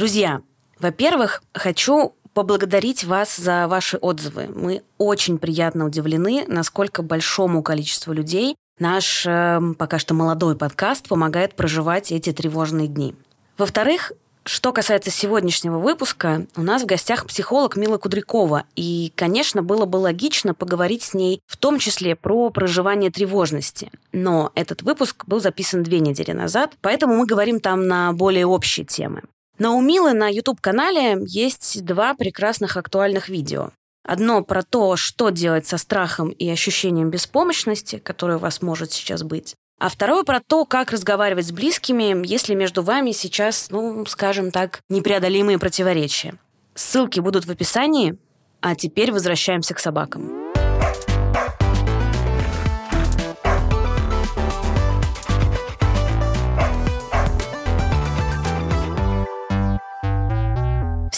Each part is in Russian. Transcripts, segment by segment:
Друзья, во-первых, хочу поблагодарить вас за ваши отзывы. Мы очень приятно удивлены, насколько большому количеству людей наш э, пока что молодой подкаст помогает проживать эти тревожные дни. Во-вторых, что касается сегодняшнего выпуска, у нас в гостях психолог Мила Кудрякова. И, конечно, было бы логично поговорить с ней в том числе про проживание тревожности. Но этот выпуск был записан две недели назад, поэтому мы говорим там на более общие темы. Но у Милы на YouTube-канале есть два прекрасных актуальных видео. Одно про то, что делать со страхом и ощущением беспомощности, которое у вас может сейчас быть. А второе про то, как разговаривать с близкими, если между вами сейчас, ну, скажем так, непреодолимые противоречия. Ссылки будут в описании, а теперь возвращаемся к собакам.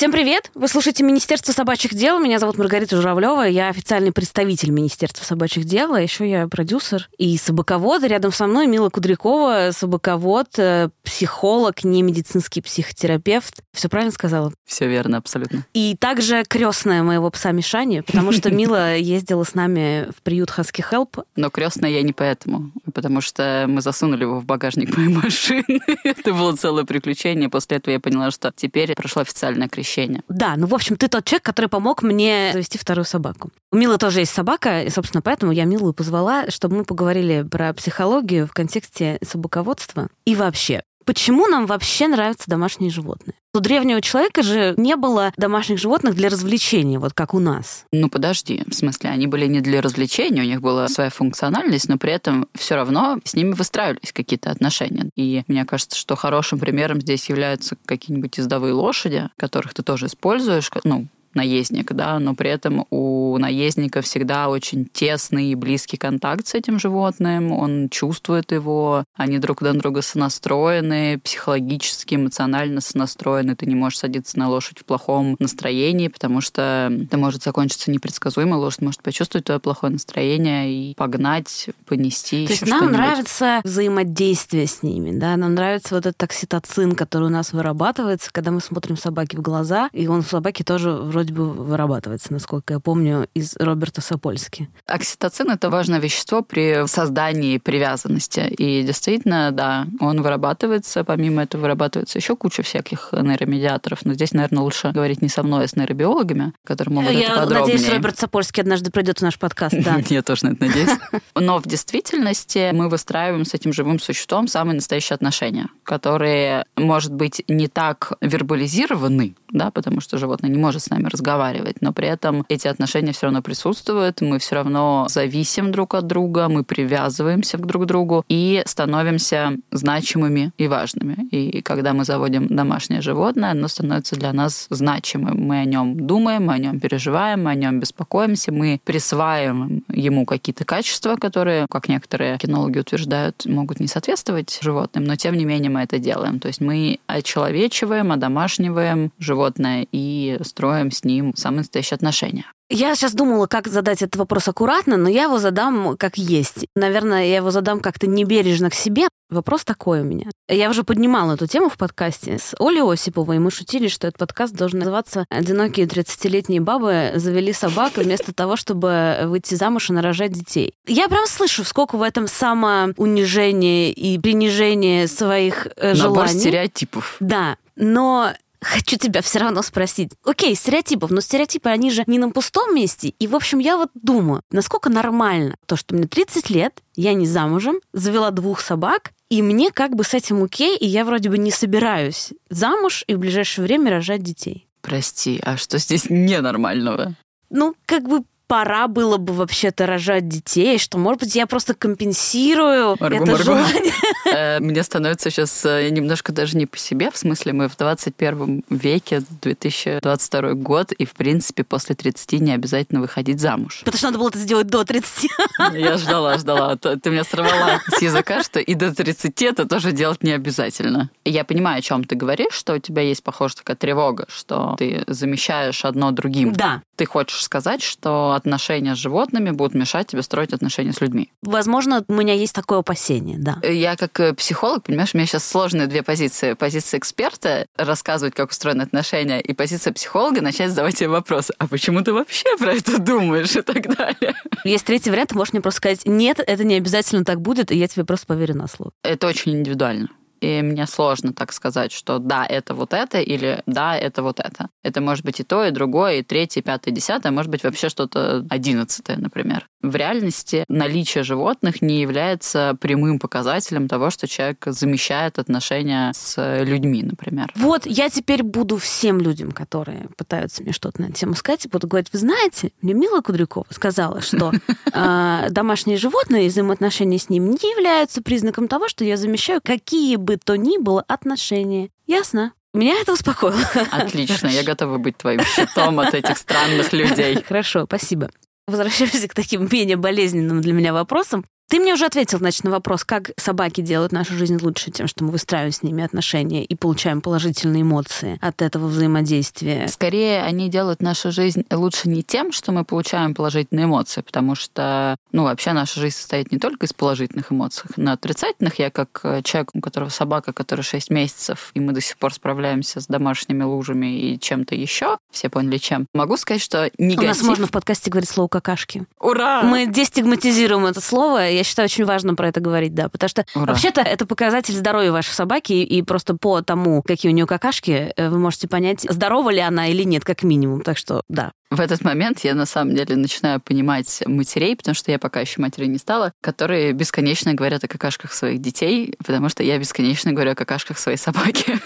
Всем привет! Вы слушаете Министерство собачьих дел. Меня зовут Маргарита Журавлева. Я официальный представитель Министерства собачьих дел. А еще я продюсер и собаковод. Рядом со мной Мила Кудрякова, собаковод, э, психолог, не медицинский психотерапевт. Все правильно сказала? Все верно, абсолютно. И также крестная моего пса Мишани, потому что Мила ездила с нами в приют Husky Help. Но крестная я не поэтому, потому что мы засунули его в багажник моей машины. Это было целое приключение. После этого я поняла, что теперь прошло официальное крещение ощущения. Да, ну, в общем, ты тот человек, который помог мне завести вторую собаку. У Милы тоже есть собака, и, собственно, поэтому я Милу позвала, чтобы мы поговорили про психологию в контексте собаководства и вообще. Почему нам вообще нравятся домашние животные? У древнего человека же не было домашних животных для развлечения, вот как у нас. Ну подожди, в смысле, они были не для развлечения, у них была своя функциональность, но при этом все равно с ними выстраивались какие-то отношения. И мне кажется, что хорошим примером здесь являются какие-нибудь ездовые лошади, которых ты тоже используешь, ну, наездник, да, но при этом у наездника всегда очень тесный и близкий контакт с этим животным, он чувствует его, они друг на друга сонастроены, психологически, эмоционально сонастроены, ты не можешь садиться на лошадь в плохом настроении, потому что это может закончиться непредсказуемо, лошадь может почувствовать твое плохое настроение и погнать, понести. То есть нам нравится взаимодействие с ними, да, нам нравится вот этот окситоцин, который у нас вырабатывается, когда мы смотрим собаке в глаза, и он в собаке тоже вроде вроде бы вырабатывается, насколько я помню, из Роберта Сапольски. Окситоцин — это важное вещество при создании привязанности. И действительно, да, он вырабатывается. Помимо этого вырабатывается еще куча всяких нейромедиаторов. Но здесь, наверное, лучше говорить не со мной, а с нейробиологами, которые могут я это подробнее. надеюсь, Роберт Сапольский однажды придет в наш подкаст, да. Я тоже на это надеюсь. Но в действительности мы выстраиваем с этим живым существом самые настоящие отношения, которые, может быть, не так вербализированы, да, потому что животное не может с нами разговаривать, но при этом эти отношения все равно присутствуют, мы все равно зависим друг от друга, мы привязываемся друг к другу и становимся значимыми и важными. И когда мы заводим домашнее животное, оно становится для нас значимым. Мы о нем думаем, мы о нем переживаем, мы о нем беспокоимся, мы присваиваем ему какие-то качества, которые, как некоторые кинологи утверждают, могут не соответствовать животным, но тем не менее мы это делаем. То есть мы очеловечиваем, одомашниваем животное и строим с ним самые настоящие отношения. Я сейчас думала, как задать этот вопрос аккуратно, но я его задам как есть. Наверное, я его задам как-то небережно к себе. Вопрос такой у меня. Я уже поднимала эту тему в подкасте с Олей Осиповой, и мы шутили, что этот подкаст должен называться «Одинокие 30-летние бабы завели собак вместо того, чтобы выйти замуж и нарожать детей». Я прям слышу, сколько в этом самоунижения и принижения своих э, Набор желаний. стереотипов. Да, но Хочу тебя все равно спросить. Окей, стереотипов, но стереотипы, они же не на пустом месте. И, в общем, я вот думаю, насколько нормально то, что мне 30 лет, я не замужем, завела двух собак, и мне как бы с этим окей, и я вроде бы не собираюсь замуж и в ближайшее время рожать детей. Прости, а что здесь ненормального? Ну, как бы пора было бы вообще-то рожать детей, что, может быть, я просто компенсирую Марго, это Марго. желание. Э, Мне становится сейчас э, немножко даже не по себе, в смысле мы в 21 веке, 2022 год, и, в принципе, после 30 не обязательно выходить замуж. Потому что надо было это сделать до 30. Я ждала, ждала. Т- Ты меня сорвала с языка, что и до 30 это тоже делать не обязательно. Я понимаю, о чем ты говоришь, что у тебя есть, похоже, такая тревога, что ты замещаешь одно другим. Да. Ты хочешь сказать, что отношения с животными будут мешать тебе строить отношения с людьми. Возможно, у меня есть такое опасение, да. Я как э, психолог, понимаешь, у меня сейчас сложные две позиции. Позиция эксперта — рассказывать, как устроены отношения, и позиция психолога — начать задавать тебе вопросы. А почему ты вообще про это думаешь и так далее? Есть третий вариант, ты можешь мне просто сказать, нет, это не обязательно так будет, и я тебе просто поверю на слово. Это очень индивидуально и мне сложно так сказать, что да, это вот это, или да, это вот это. Это может быть и то, и другое, и третье, и пятое, и десятое, может быть вообще что-то одиннадцатое, например. В реальности наличие животных не является прямым показателем того, что человек замещает отношения с людьми, например. Вот я теперь буду всем людям, которые пытаются мне что-то на эту тему сказать, буду говорить, вы знаете, мне Мила Кудрякова сказала, что э, домашние животные и взаимоотношения с ним не являются признаком того, что я замещаю какие бы бы то ни было отношения. Ясно? Меня это успокоило. Отлично, я готова быть твоим щитом от этих странных людей. Хорошо, спасибо. Возвращаемся к таким менее болезненным для меня вопросам. Ты мне уже ответил, значит, на вопрос, как собаки делают нашу жизнь лучше тем, что мы выстраиваем с ними отношения и получаем положительные эмоции от этого взаимодействия. Скорее, они делают нашу жизнь лучше не тем, что мы получаем положительные эмоции, потому что, ну, вообще наша жизнь состоит не только из положительных эмоций, но отрицательных. Я как э, человек, у которого собака, который 6 месяцев, и мы до сих пор справляемся с домашними лужами и чем-то еще, все поняли чем, могу сказать, что негатив... У нас можно в подкасте говорить слово «какашки». Ура! Мы дестигматизируем это слово, я считаю, очень важно про это говорить, да. Потому что вообще-то это показатель здоровья вашей собаки, и просто по тому, какие у нее какашки, э, вы можете понять, здорова ли она или нет, как минимум. Так что, да. В этот момент я на самом деле начинаю понимать матерей, потому что я пока еще матерью не стала, которые бесконечно говорят о какашках своих детей, потому что я бесконечно говорю о какашках своей собаки.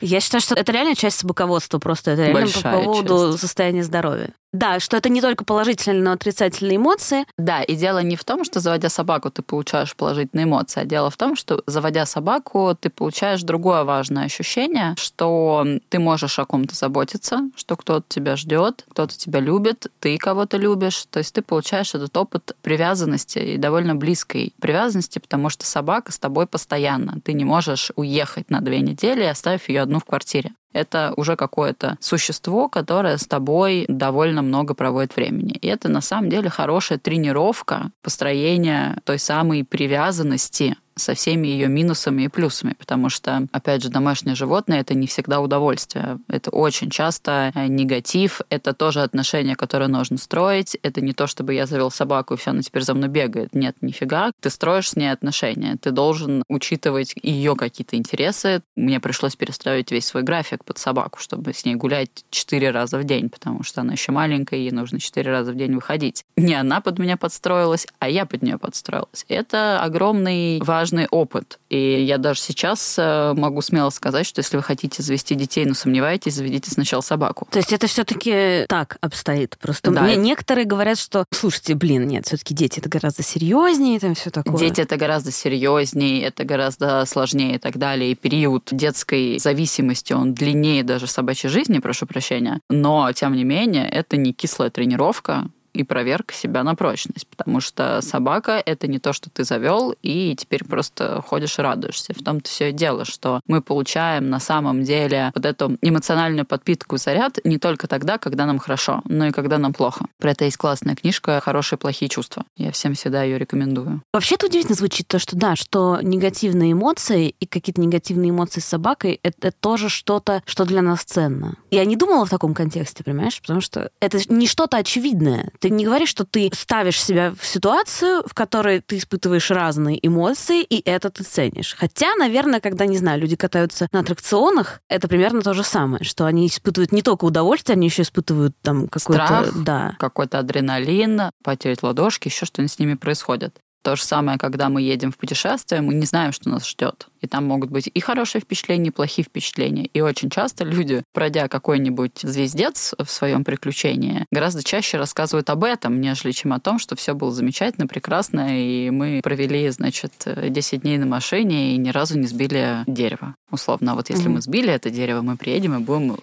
Я считаю, что это реально часть собаководства, просто это реально Большая по поводу часть. состояния здоровья. Да, что это не только положительные, но отрицательные эмоции. Да, и дело не в том, что заводя собаку, ты получаешь положительные эмоции, а дело в том, что заводя собаку, ты получаешь другое важное ощущение, что ты можешь о ком-то заботиться, что кто-то тебя ждет, кто-то тебя любит, ты кого-то любишь. То есть ты получаешь этот опыт привязанности и довольно близкой привязанности, потому что собака с тобой постоянно. Ты не можешь уехать на две недели, оставив ее одну в квартире это уже какое-то существо, которое с тобой довольно много проводит времени. И это на самом деле хорошая тренировка построения той самой привязанности со всеми ее минусами и плюсами, потому что, опять же, домашнее животное это не всегда удовольствие. Это очень часто э, негатив, это тоже отношения, которые нужно строить. Это не то, чтобы я завел собаку и все, она теперь за мной бегает. Нет, нифига. Ты строишь с ней отношения. Ты должен учитывать ее какие-то интересы. Мне пришлось перестроить весь свой график под собаку, чтобы с ней гулять четыре раза в день, потому что она еще маленькая, ей нужно четыре раза в день выходить. Не она под меня подстроилась, а я под нее подстроилась. Это огромный важный важный опыт. И я даже сейчас э, могу смело сказать, что если вы хотите завести детей, но сомневаетесь, заведите сначала собаку. То есть это все-таки так обстоит. Просто да. мне некоторые говорят, что слушайте, блин, нет, все-таки дети это гораздо серьезнее, там все такое. Дети это гораздо серьезнее, это гораздо сложнее и так далее. И период детской зависимости, он длиннее даже собачьей жизни, прошу прощения. Но, тем не менее, это не кислая тренировка, и проверка себя на прочность, потому что собака — это не то, что ты завел, и теперь просто ходишь и радуешься. В том-то все и дело, что мы получаем на самом деле вот эту эмоциональную подпитку, заряд не только тогда, когда нам хорошо, но и когда нам плохо. Про это есть классная книжка «Хорошие плохие чувства». Я всем всегда ее рекомендую. Вообще-то удивительно звучит то, что да, что негативные эмоции и какие-то негативные эмоции с собакой — это тоже что-то, что для нас ценно. Я не думала в таком контексте, понимаешь? Потому что это не что-то очевидное. Ты не говоришь, что ты ставишь себя в ситуацию, в которой ты испытываешь разные эмоции, и это ты ценишь. Хотя, наверное, когда, не знаю, люди катаются на аттракционах, это примерно то же самое, что они испытывают не только удовольствие, они еще испытывают там какой-то... да. какой-то адреналин, потерять ладошки, еще что-нибудь с ними происходит. То же самое, когда мы едем в путешествие, мы не знаем, что нас ждет. И там могут быть и хорошие впечатления, и плохие впечатления. И очень часто люди, пройдя какой-нибудь звездец в своем приключении, гораздо чаще рассказывают об этом, нежели чем о том, что все было замечательно, прекрасно, и мы провели, значит, 10 дней на машине и ни разу не сбили дерево. Условно, а вот если mm-hmm. мы сбили это дерево, мы приедем и будем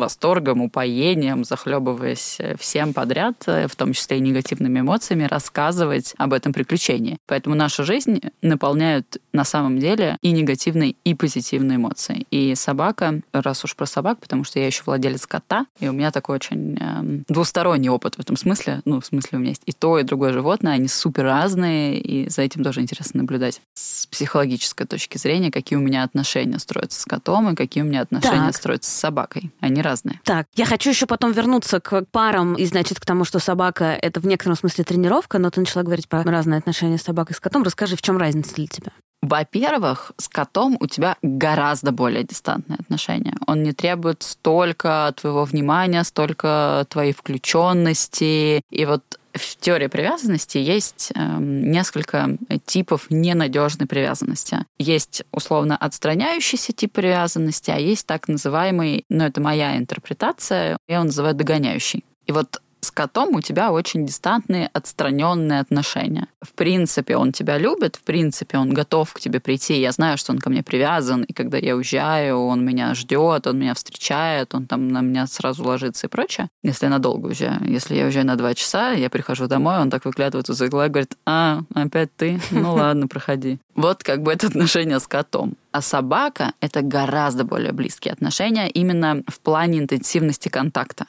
восторгом, упоением, захлебываясь всем подряд, в том числе и негативными эмоциями, рассказывать об этом приключении. Поэтому нашу жизнь наполняют на самом деле и негативные, и позитивные эмоции. И собака, раз уж про собак, потому что я еще владелец кота, и у меня такой очень э, двусторонний опыт в этом смысле. Ну, в смысле, у меня есть и то, и другое животное, они супер разные, и за этим тоже интересно наблюдать с психологической точки зрения, какие у меня отношения строятся с котом и какие у меня отношения так. строятся с собакой. Они разные. Так, я хочу еще потом вернуться к парам и, значит, к тому, что собака — это в некотором смысле тренировка, но ты начала говорить про разные отношения с собакой и с котом. Расскажи, в чем разница для тебя? Во-первых, с котом у тебя гораздо более дистантные отношения. Он не требует столько твоего внимания, столько твоей включенности. И вот в теории привязанности есть э, несколько типов ненадежной привязанности. Есть условно отстраняющийся тип привязанности, а есть так называемый, ну это моя интерпретация, я его называю догоняющий. И вот с котом у тебя очень дистантные, отстраненные отношения. В принципе, он тебя любит, в принципе, он готов к тебе прийти. Я знаю, что он ко мне привязан, и когда я уезжаю, он меня ждет, он меня встречает, он там на меня сразу ложится и прочее. Если я надолго уезжаю. Если я уезжаю на два часа, я прихожу домой, он так выглядывает из угла и говорит, а, опять ты? Ну ладно, проходи. Вот как бы это отношение с котом. А собака — это гораздо более близкие отношения именно в плане интенсивности контакта.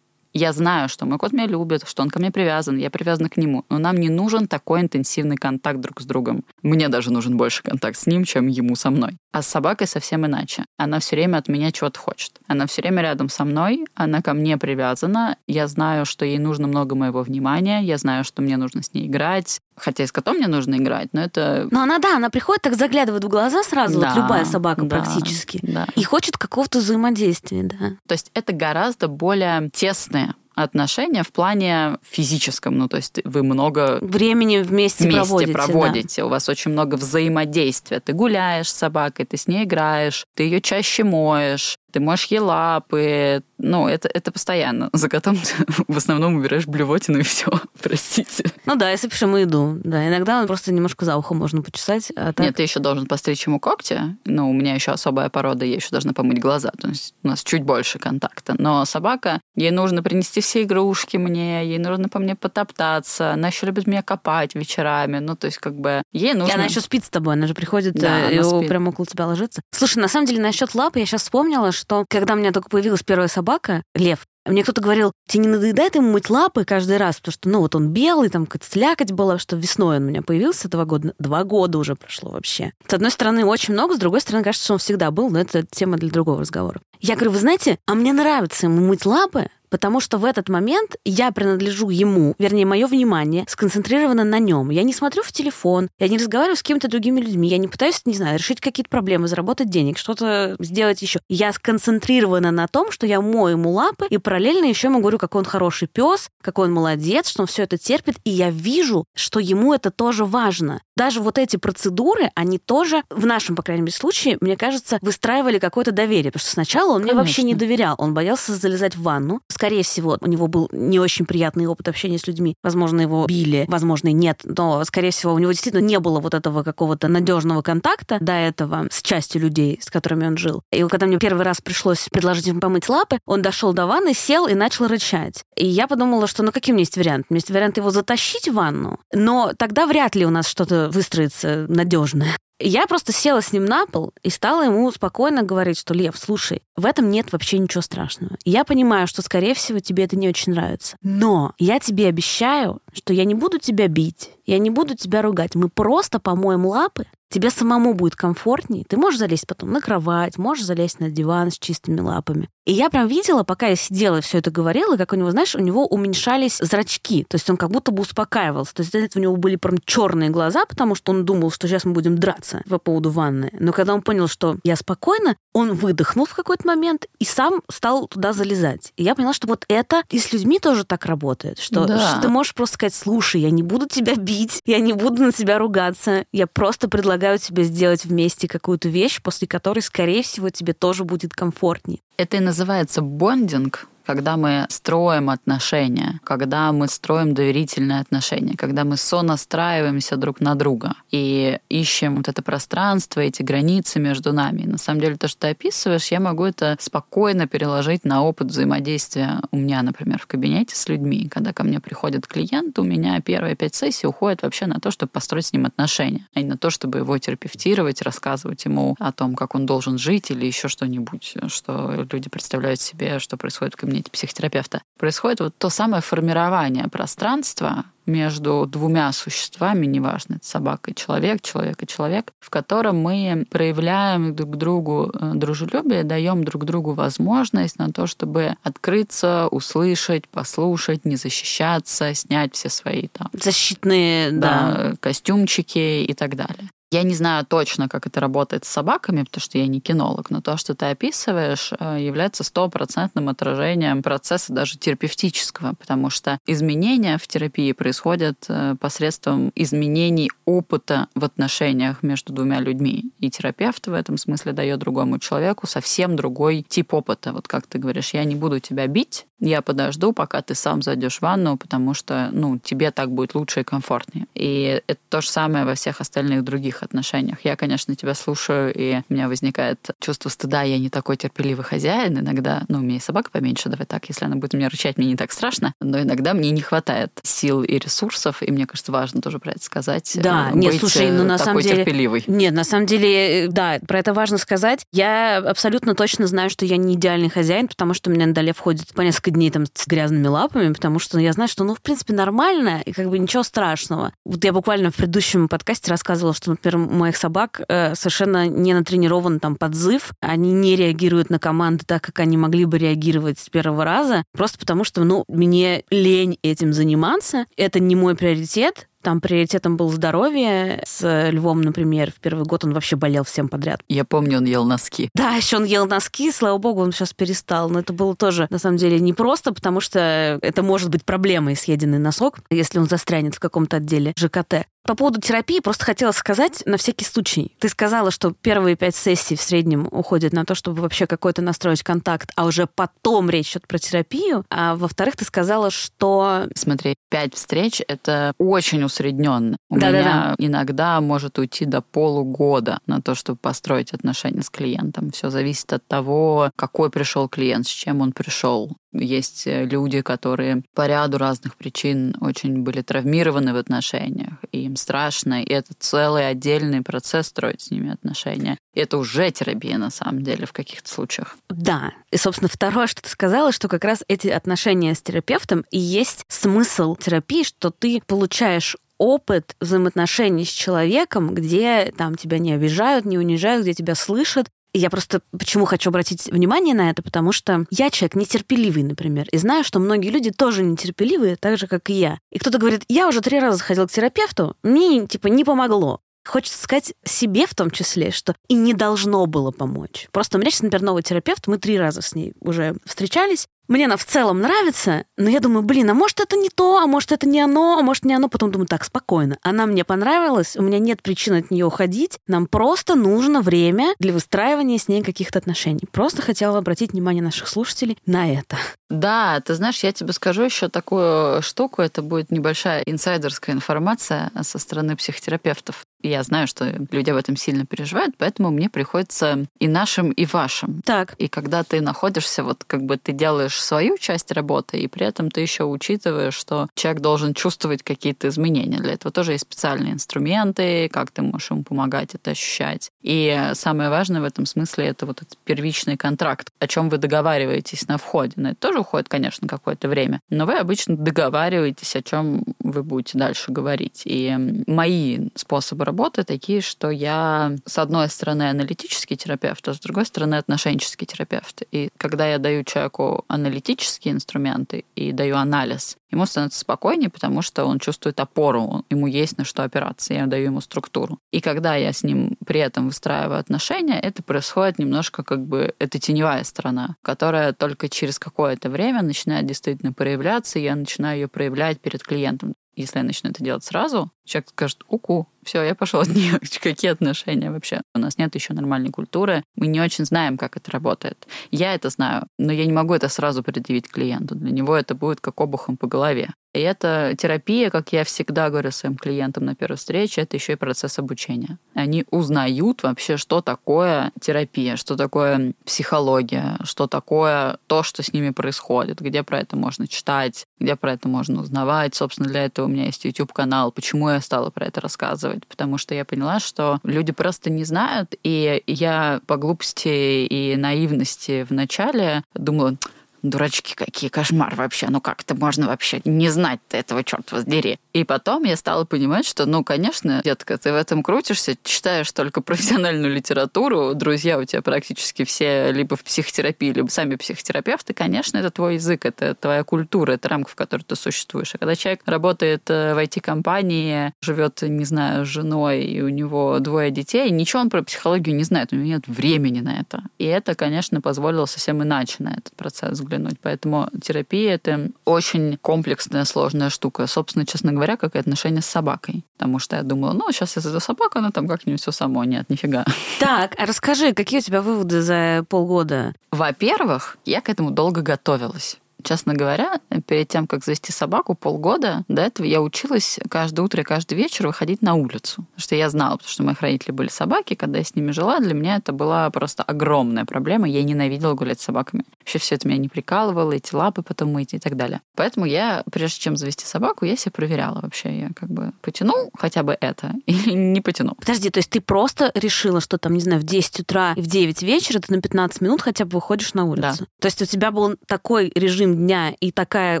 Я знаю, что мой кот меня любит, что он ко мне привязан, я привязана к нему, но нам не нужен такой интенсивный контакт друг с другом. Мне даже нужен больше контакт с ним, чем ему со мной. А с собакой совсем иначе. Она все время от меня чего-то хочет. Она все время рядом со мной, она ко мне привязана. Я знаю, что ей нужно много моего внимания, я знаю, что мне нужно с ней играть. Хотя и с котом мне нужно играть, но это... Но она, да, она приходит, так заглядывает в глаза сразу, да, вот любая собака да, практически. Да. И хочет какого-то взаимодействия, да. То есть это гораздо более тесные отношения в плане физическом. Ну, то есть вы много времени вместе, вместе проводите. проводите. Да. У вас очень много взаимодействия. Ты гуляешь с собакой, ты с ней играешь, ты ее чаще моешь, ты моешь ей лапы. Ну, это, это постоянно. За котом ты в основном убираешь блевотину и все. Простите. Ну да, если пишем еду. Да, иногда он просто немножко за ухом можно почесать. А так... Нет, ты еще должен постричь ему когти. Ну, у меня еще особая порода, я еще должна помыть глаза. То есть у нас чуть больше контакта. Но собака, ей нужно принести все игрушки мне, ей нужно по мне потоптаться. Она еще любит меня копать вечерами. Ну, то есть как бы ей нужно... И она еще спит с тобой, она же приходит да, и спит. прямо около тебя ложится. Слушай, на самом деле, насчет лапы я сейчас вспомнила, что когда у меня только появилась первая собака, лев, мне кто-то говорил, тебе не надоедает ему мыть лапы каждый раз, потому что, ну, вот он белый, там какая-то слякоть была, что весной он у меня появился два года. Два года уже прошло вообще. С одной стороны, очень много, с другой стороны, кажется, что он всегда был, но это тема для другого разговора. Я говорю, вы знаете, а мне нравится ему мыть лапы, потому что в этот момент я принадлежу ему, вернее, мое внимание сконцентрировано на нем. Я не смотрю в телефон, я не разговариваю с какими-то другими людьми, я не пытаюсь, не знаю, решить какие-то проблемы, заработать денег, что-то сделать еще. Я сконцентрирована на том, что я мою ему лапы, и параллельно еще ему говорю, какой он хороший пес, какой он молодец, что он все это терпит, и я вижу, что ему это тоже важно. Даже вот эти процедуры, они тоже, в нашем, по крайней мере, случае, мне кажется, выстраивали какое-то доверие, потому что сначала он Конечно. мне вообще не доверял, он боялся залезать в ванну, скорее всего, у него был не очень приятный опыт общения с людьми. Возможно, его били, возможно, нет, но, скорее всего, у него действительно не было вот этого какого-то надежного контакта до этого с частью людей, с которыми он жил. И когда мне первый раз пришлось предложить ему помыть лапы, он дошел до ванны, сел и начал рычать. И я подумала, что ну каким у меня есть вариант? У меня есть вариант его затащить в ванну, но тогда вряд ли у нас что-то выстроится надежное. Я просто села с ним на пол и стала ему спокойно говорить, что, Лев, слушай, в этом нет вообще ничего страшного. Я понимаю, что, скорее всего, тебе это не очень нравится. Но я тебе обещаю, что я не буду тебя бить, я не буду тебя ругать. Мы просто помоем лапы, тебе самому будет комфортнее. Ты можешь залезть потом на кровать, можешь залезть на диван с чистыми лапами. И я прям видела, пока я сидела и все это говорила, как у него, знаешь, у него уменьшались зрачки. То есть он как будто бы успокаивался. То есть это у него были прям черные глаза, потому что он думал, что сейчас мы будем драться по поводу ванны. Но когда он понял, что я спокойна, он выдохнул в какой-то момент и сам стал туда залезать. И я поняла, что вот это и с людьми тоже так работает. Что, да. что ты можешь просто сказать, слушай, я не буду тебя бить, я не буду на тебя ругаться, я просто предлагаю тебе сделать вместе какую-то вещь, после которой, скорее всего, тебе тоже будет комфортнее. Это и называется бондинг когда мы строим отношения, когда мы строим доверительные отношения, когда мы сонастраиваемся друг на друга и ищем вот это пространство, эти границы между нами. на самом деле то, что ты описываешь, я могу это спокойно переложить на опыт взаимодействия у меня, например, в кабинете с людьми. Когда ко мне приходит клиент, у меня первые пять сессий уходят вообще на то, чтобы построить с ним отношения, а не на то, чтобы его терапевтировать, рассказывать ему о том, как он должен жить или еще что-нибудь, что люди представляют себе, что происходит в кабинете психотерапевта. Происходит вот то самое формирование пространства, между двумя существами, неважно, это собака и человек, человек и человек, в котором мы проявляем друг другу э, дружелюбие, даем друг другу возможность на то, чтобы открыться, услышать, послушать, не защищаться, снять все свои там защитные да, да. костюмчики и так далее. Я не знаю точно, как это работает с собаками, потому что я не кинолог, но то, что ты описываешь, э, является стопроцентным отражением процесса даже терапевтического, потому что изменения в терапии происходят э, посредством изменений опыта в отношениях между двумя людьми. И терапевт в этом смысле дает другому человеку совсем другой тип опыта. Вот как ты говоришь, я не буду тебя бить, я подожду, пока ты сам зайдешь в ванну, потому что, ну, тебе так будет лучше и комфортнее. И это то же самое во всех остальных других отношениях. Я, конечно, тебя слушаю, и у меня возникает чувство стыда, я не такой терпеливый хозяин. Иногда, ну, у меня и собака поменьше, давай так, если она будет меня рычать, мне не так страшно, но иногда мне не хватает сил и ресурсов, и мне кажется, важно тоже про это сказать. Да, нет, слушай, ну, на самом деле... терпеливый. Нет, на самом деле, э, да, про это важно сказать. Я абсолютно точно знаю, что я не идеальный хозяин, потому что у меня на доле входит по несколько несколько дней там с грязными лапами, потому что я знаю, что, ну, в принципе, нормально, и как бы ничего страшного. Вот я буквально в предыдущем подкасте рассказывала, что, например, у моих собак э, совершенно не натренирован там подзыв, они не реагируют на команды так, как они могли бы реагировать с первого раза, просто потому что, ну, мне лень этим заниматься, это не мой приоритет, там приоритетом было здоровье. С Львом, например, в первый год он вообще болел всем подряд. Я помню, он ел носки. Да, еще он ел носки, слава богу, он сейчас перестал. Но это было тоже, на самом деле, непросто, потому что это может быть проблемой съеденный носок, если он застрянет в каком-то отделе ЖКТ. По поводу терапии просто хотела сказать на всякий случай. Ты сказала, что первые пять сессий в среднем уходят на то, чтобы вообще какой-то настроить контакт, а уже потом речь идет про терапию. А во-вторых, ты сказала, что... Смотри, пять встреч — это очень усредненно. У да, меня да, да. иногда может уйти до полугода на то, чтобы построить отношения с клиентом. Все зависит от того, какой пришел клиент, с чем он пришел. Есть э, люди, которые по ряду разных причин очень были травмированы в отношениях, и им страшно, и это целый отдельный процесс строить с ними отношения. И это уже терапия на самом деле в каких-то случаях. Да. И, собственно, второе, что ты сказала, что как раз эти отношения с терапевтом и есть смысл терапии, что ты получаешь опыт взаимоотношений с человеком, где там тебя не обижают, не унижают, где тебя слышат, я просто почему хочу обратить внимание на это, потому что я человек нетерпеливый, например, и знаю, что многие люди тоже нетерпеливые, так же, как и я. И кто-то говорит, я уже три раза ходил к терапевту, мне, типа, не помогло. Хочется сказать себе в том числе, что и не должно было помочь. Просто у меня сейчас, например, новый терапевт, мы три раза с ней уже встречались, мне она в целом нравится, но я думаю, блин, а может это не то, а может это не оно, а может не оно. Потом думаю, так, спокойно. Она мне понравилась, у меня нет причин от нее уходить. Нам просто нужно время для выстраивания с ней каких-то отношений. Просто хотела обратить внимание наших слушателей на это. Да, ты знаешь, я тебе скажу еще такую штуку. Это будет небольшая инсайдерская информация со стороны психотерапевтов. Я знаю, что люди об этом сильно переживают, поэтому мне приходится и нашим, и вашим. Так. И когда ты находишься, вот как бы ты делаешь свою часть работы, и при этом ты еще учитываешь, что человек должен чувствовать какие-то изменения. Для этого тоже есть специальные инструменты, как ты можешь ему помогать это ощущать. И самое важное в этом смысле это вот этот первичный контракт, о чем вы договариваетесь на входе. На это тоже уходит, конечно, какое-то время, но вы обычно договариваетесь, о чем вы будете дальше говорить. И мои способы работы такие, что я, с одной стороны, аналитический терапевт, а с другой стороны, отношенческий терапевт. И когда я даю человеку аналитические инструменты и даю анализ, ему становится спокойнее, потому что он чувствует опору, ему есть на что опираться, я даю ему структуру. И когда я с ним при этом выстраиваю отношения, это происходит немножко как бы, это теневая сторона, которая только через какое-то время начинает действительно проявляться, и я начинаю ее проявлять перед клиентом. Если я начну это делать сразу, человек скажет, уку, все, я пошел от нее. Какие отношения вообще? У нас нет еще нормальной культуры. Мы не очень знаем, как это работает. Я это знаю, но я не могу это сразу предъявить клиенту. Для него это будет как обухом по голове. И это терапия, как я всегда говорю своим клиентам на первой встрече, это еще и процесс обучения. Они узнают вообще, что такое терапия, что такое психология, что такое то, что с ними происходит, где про это можно читать, где про это можно узнавать. Собственно, для этого у меня есть YouTube-канал. Почему я стала про это рассказывать? Потому что я поняла, что люди просто не знают, и я по глупости и наивности в начале думала, Дурачки какие, кошмар вообще. Ну как это можно вообще не знать-то этого, черт воздери. И потом я стала понимать, что, ну, конечно, детка, ты в этом крутишься, читаешь только профессиональную литературу, друзья у тебя практически все либо в психотерапии, либо сами психотерапевты, конечно, это твой язык, это твоя культура, это рамка, в которой ты существуешь. А когда человек работает э, в IT-компании, живет, не знаю, с женой, и у него двое детей, ничего он про психологию не знает, у него нет времени на это. И это, конечно, позволило совсем иначе на этот процесс взглянуть. Поэтому терапия — это очень комплексная, сложная штука. Собственно, честно говоря, как и отношения с собакой. Потому что я думала, ну, сейчас я за собаку, она там как-нибудь все само. Нет, нифига. Так, а расскажи, какие у тебя выводы за полгода? Во-первых, я к этому долго готовилась. Честно говоря, перед тем, как завести собаку полгода, до этого я училась каждое утро и каждый вечер выходить на улицу. Потому что я знала, потому что мои родители были собаки, когда я с ними жила, для меня это была просто огромная проблема. Я ненавидела гулять с собаками. Вообще все это меня не прикалывало, эти лапы потом мыть и так далее. Поэтому я, прежде чем завести собаку, я себя проверяла вообще. Я как бы потяну хотя бы это или не потяну. Подожди, то есть ты просто решила, что там, не знаю, в 10 утра и в 9 вечера ты на 15 минут хотя бы выходишь на улицу? Да. То есть у тебя был такой режим дня и такая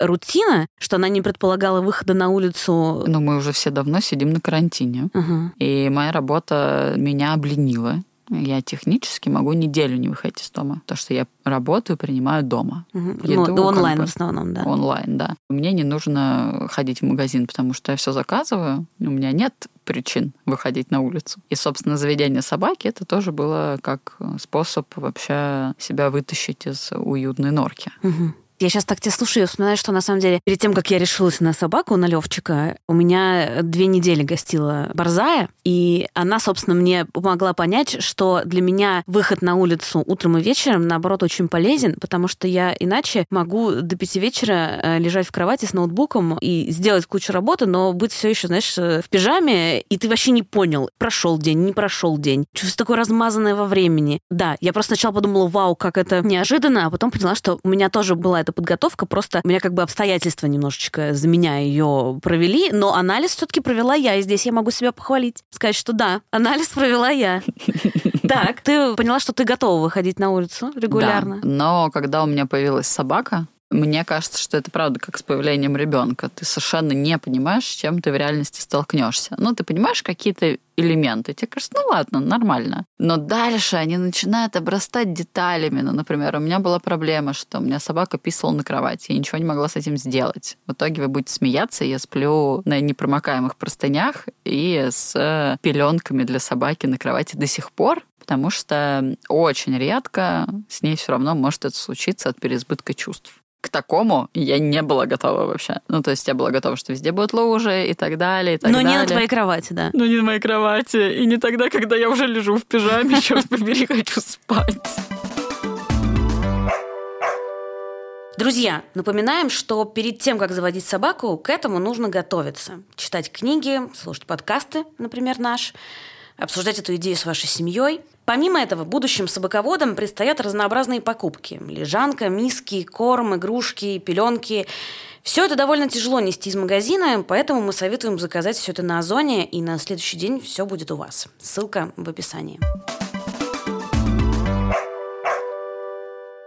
рутина, что она не предполагала выхода на улицу. Но мы уже все давно сидим на карантине. Ага. И моя работа меня обленила. Я технически могу неделю не выходить из дома, потому что я работаю, принимаю дома. Мгм. Еду, Ну, онлайн бы, в основном, да. Онлайн, да. Мне не нужно ходить в магазин, потому что я все заказываю. У меня нет причин выходить на улицу. И, собственно, заведение собаки это тоже было как способ вообще себя вытащить из уютной норки. Мгм. Я сейчас так тебя слушаю и вспоминаю, что на самом деле перед тем, как я решилась на собаку, на Левчика, у меня две недели гостила Борзая, и она, собственно, мне помогла понять, что для меня выход на улицу утром и вечером, наоборот, очень полезен, потому что я иначе могу до пяти вечера э, лежать в кровати с ноутбуком и сделать кучу работы, но быть все еще, знаешь, э, в пижаме, и ты вообще не понял, прошел день, не прошел день. Чувство такое размазанное во времени. Да, я просто сначала подумала, вау, как это неожиданно, а потом поняла, что у меня тоже была эта подготовка, просто у меня как бы обстоятельства немножечко за меня ее провели, но анализ все-таки провела я, и здесь я могу себя похвалить, сказать, что да, анализ провела я. Так, ты поняла, что ты готова выходить на улицу регулярно? Да. Но когда у меня появилась собака, мне кажется, что это правда как с появлением ребенка. Ты совершенно не понимаешь, с чем ты в реальности столкнешься. Ну, ты понимаешь какие-то элементы. Тебе кажется, ну ладно, нормально. Но дальше они начинают обрастать деталями. Ну, например, у меня была проблема, что у меня собака писала на кровати. Я ничего не могла с этим сделать. В итоге вы будете смеяться, я сплю на непромокаемых простынях и с пеленками для собаки на кровати до сих пор, потому что очень редко с ней все равно может это случиться от переизбытка чувств к такому я не была готова вообще. Ну, то есть я была готова, что везде будут лужи и так далее, и так Но далее. не на твоей кровати, да. Но не на моей кровати. И не тогда, когда я уже лежу в пижаме, черт побери, хочу спать. Друзья, напоминаем, что перед тем, как заводить собаку, к этому нужно готовиться. Читать книги, слушать подкасты, например, наш, обсуждать эту идею с вашей семьей. Помимо этого, будущим собаководам предстоят разнообразные покупки. Лежанка, миски, корм, игрушки, пеленки. Все это довольно тяжело нести из магазина, поэтому мы советуем заказать все это на Озоне, и на следующий день все будет у вас. Ссылка в описании.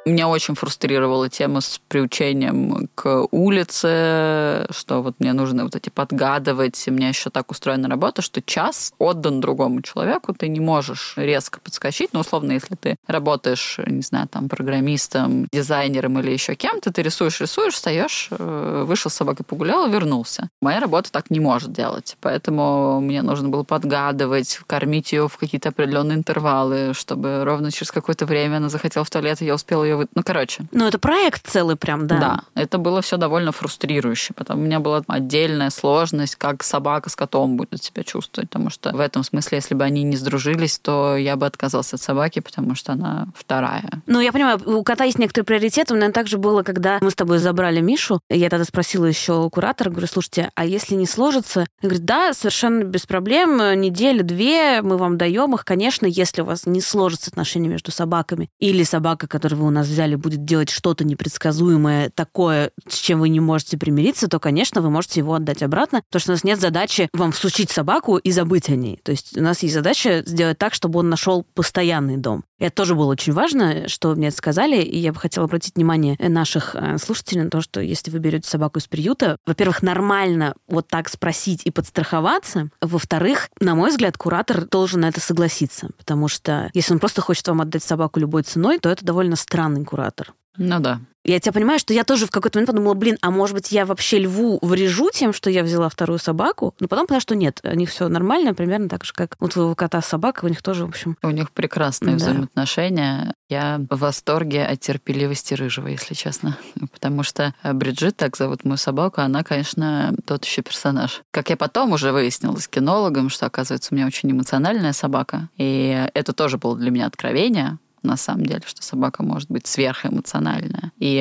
Меня очень фрустрировала тема с приучением к улице, что вот мне нужно вот эти подгадывать. У меня еще так устроена работа, что час отдан другому человеку, ты не можешь резко подскочить. Ну, условно, если ты работаешь, не знаю, там, программистом, дизайнером или еще кем-то, ты рисуешь, рисуешь, встаешь, э, вышел с собакой погулял и вернулся. Моя работа так не может делать. Поэтому мне нужно было подгадывать, кормить ее в какие-то определенные интервалы, чтобы ровно через какое-то время она захотела в туалет, и я успела ее вы... Ну, короче. Ну, это проект целый прям, да? Да, это было все довольно фрустрирующе, потому у меня была отдельная сложность, как собака с котом будет себя чувствовать, потому что в этом смысле, если бы они не сдружились, то я бы отказался от собаки, потому что она вторая. Ну, я понимаю, у кота есть некоторые приоритеты. У меня также было, когда мы с тобой забрали Мишу, я тогда спросила еще у куратора, говорю, слушайте, а если не сложится? Я говорю, да, совершенно без проблем, неделю-две мы вам даем их, конечно, если у вас не сложится отношения между собаками, или собака, которую вы у нас взяли, будет делать что-то непредсказуемое, такое, с чем вы не можете примириться, то, конечно, вы можете его отдать обратно, потому что у нас нет задачи вам всучить собаку и забыть о ней. То есть у нас есть задача сделать так, чтобы он нашел постоянный дом. Это тоже было очень важно, что мне это сказали, и я бы хотела обратить внимание наших э, слушателей на то, что если вы берете собаку из приюта, во-первых, нормально вот так спросить и подстраховаться, во-вторых, на мой взгляд, куратор должен на это согласиться, потому что если он просто хочет вам отдать собаку любой ценой, то это довольно странный куратор. Ну да. Я тебя понимаю, что я тоже в какой-то момент подумала, блин, а может быть, я вообще льву врежу тем, что я взяла вторую собаку? Но потом поняла, что нет, у них все нормально, примерно так же, как у твоего кота собака, у них тоже, в общем... У них прекрасные да. взаимоотношения. Я в восторге от терпеливости Рыжего, если честно. Потому что Бриджит, так зовут мою собаку, она, конечно, тот еще персонаж. Как я потом уже выяснила с кинологом, что, оказывается, у меня очень эмоциональная собака. И это тоже было для меня откровение, на самом деле, что собака может быть сверхэмоциональная. И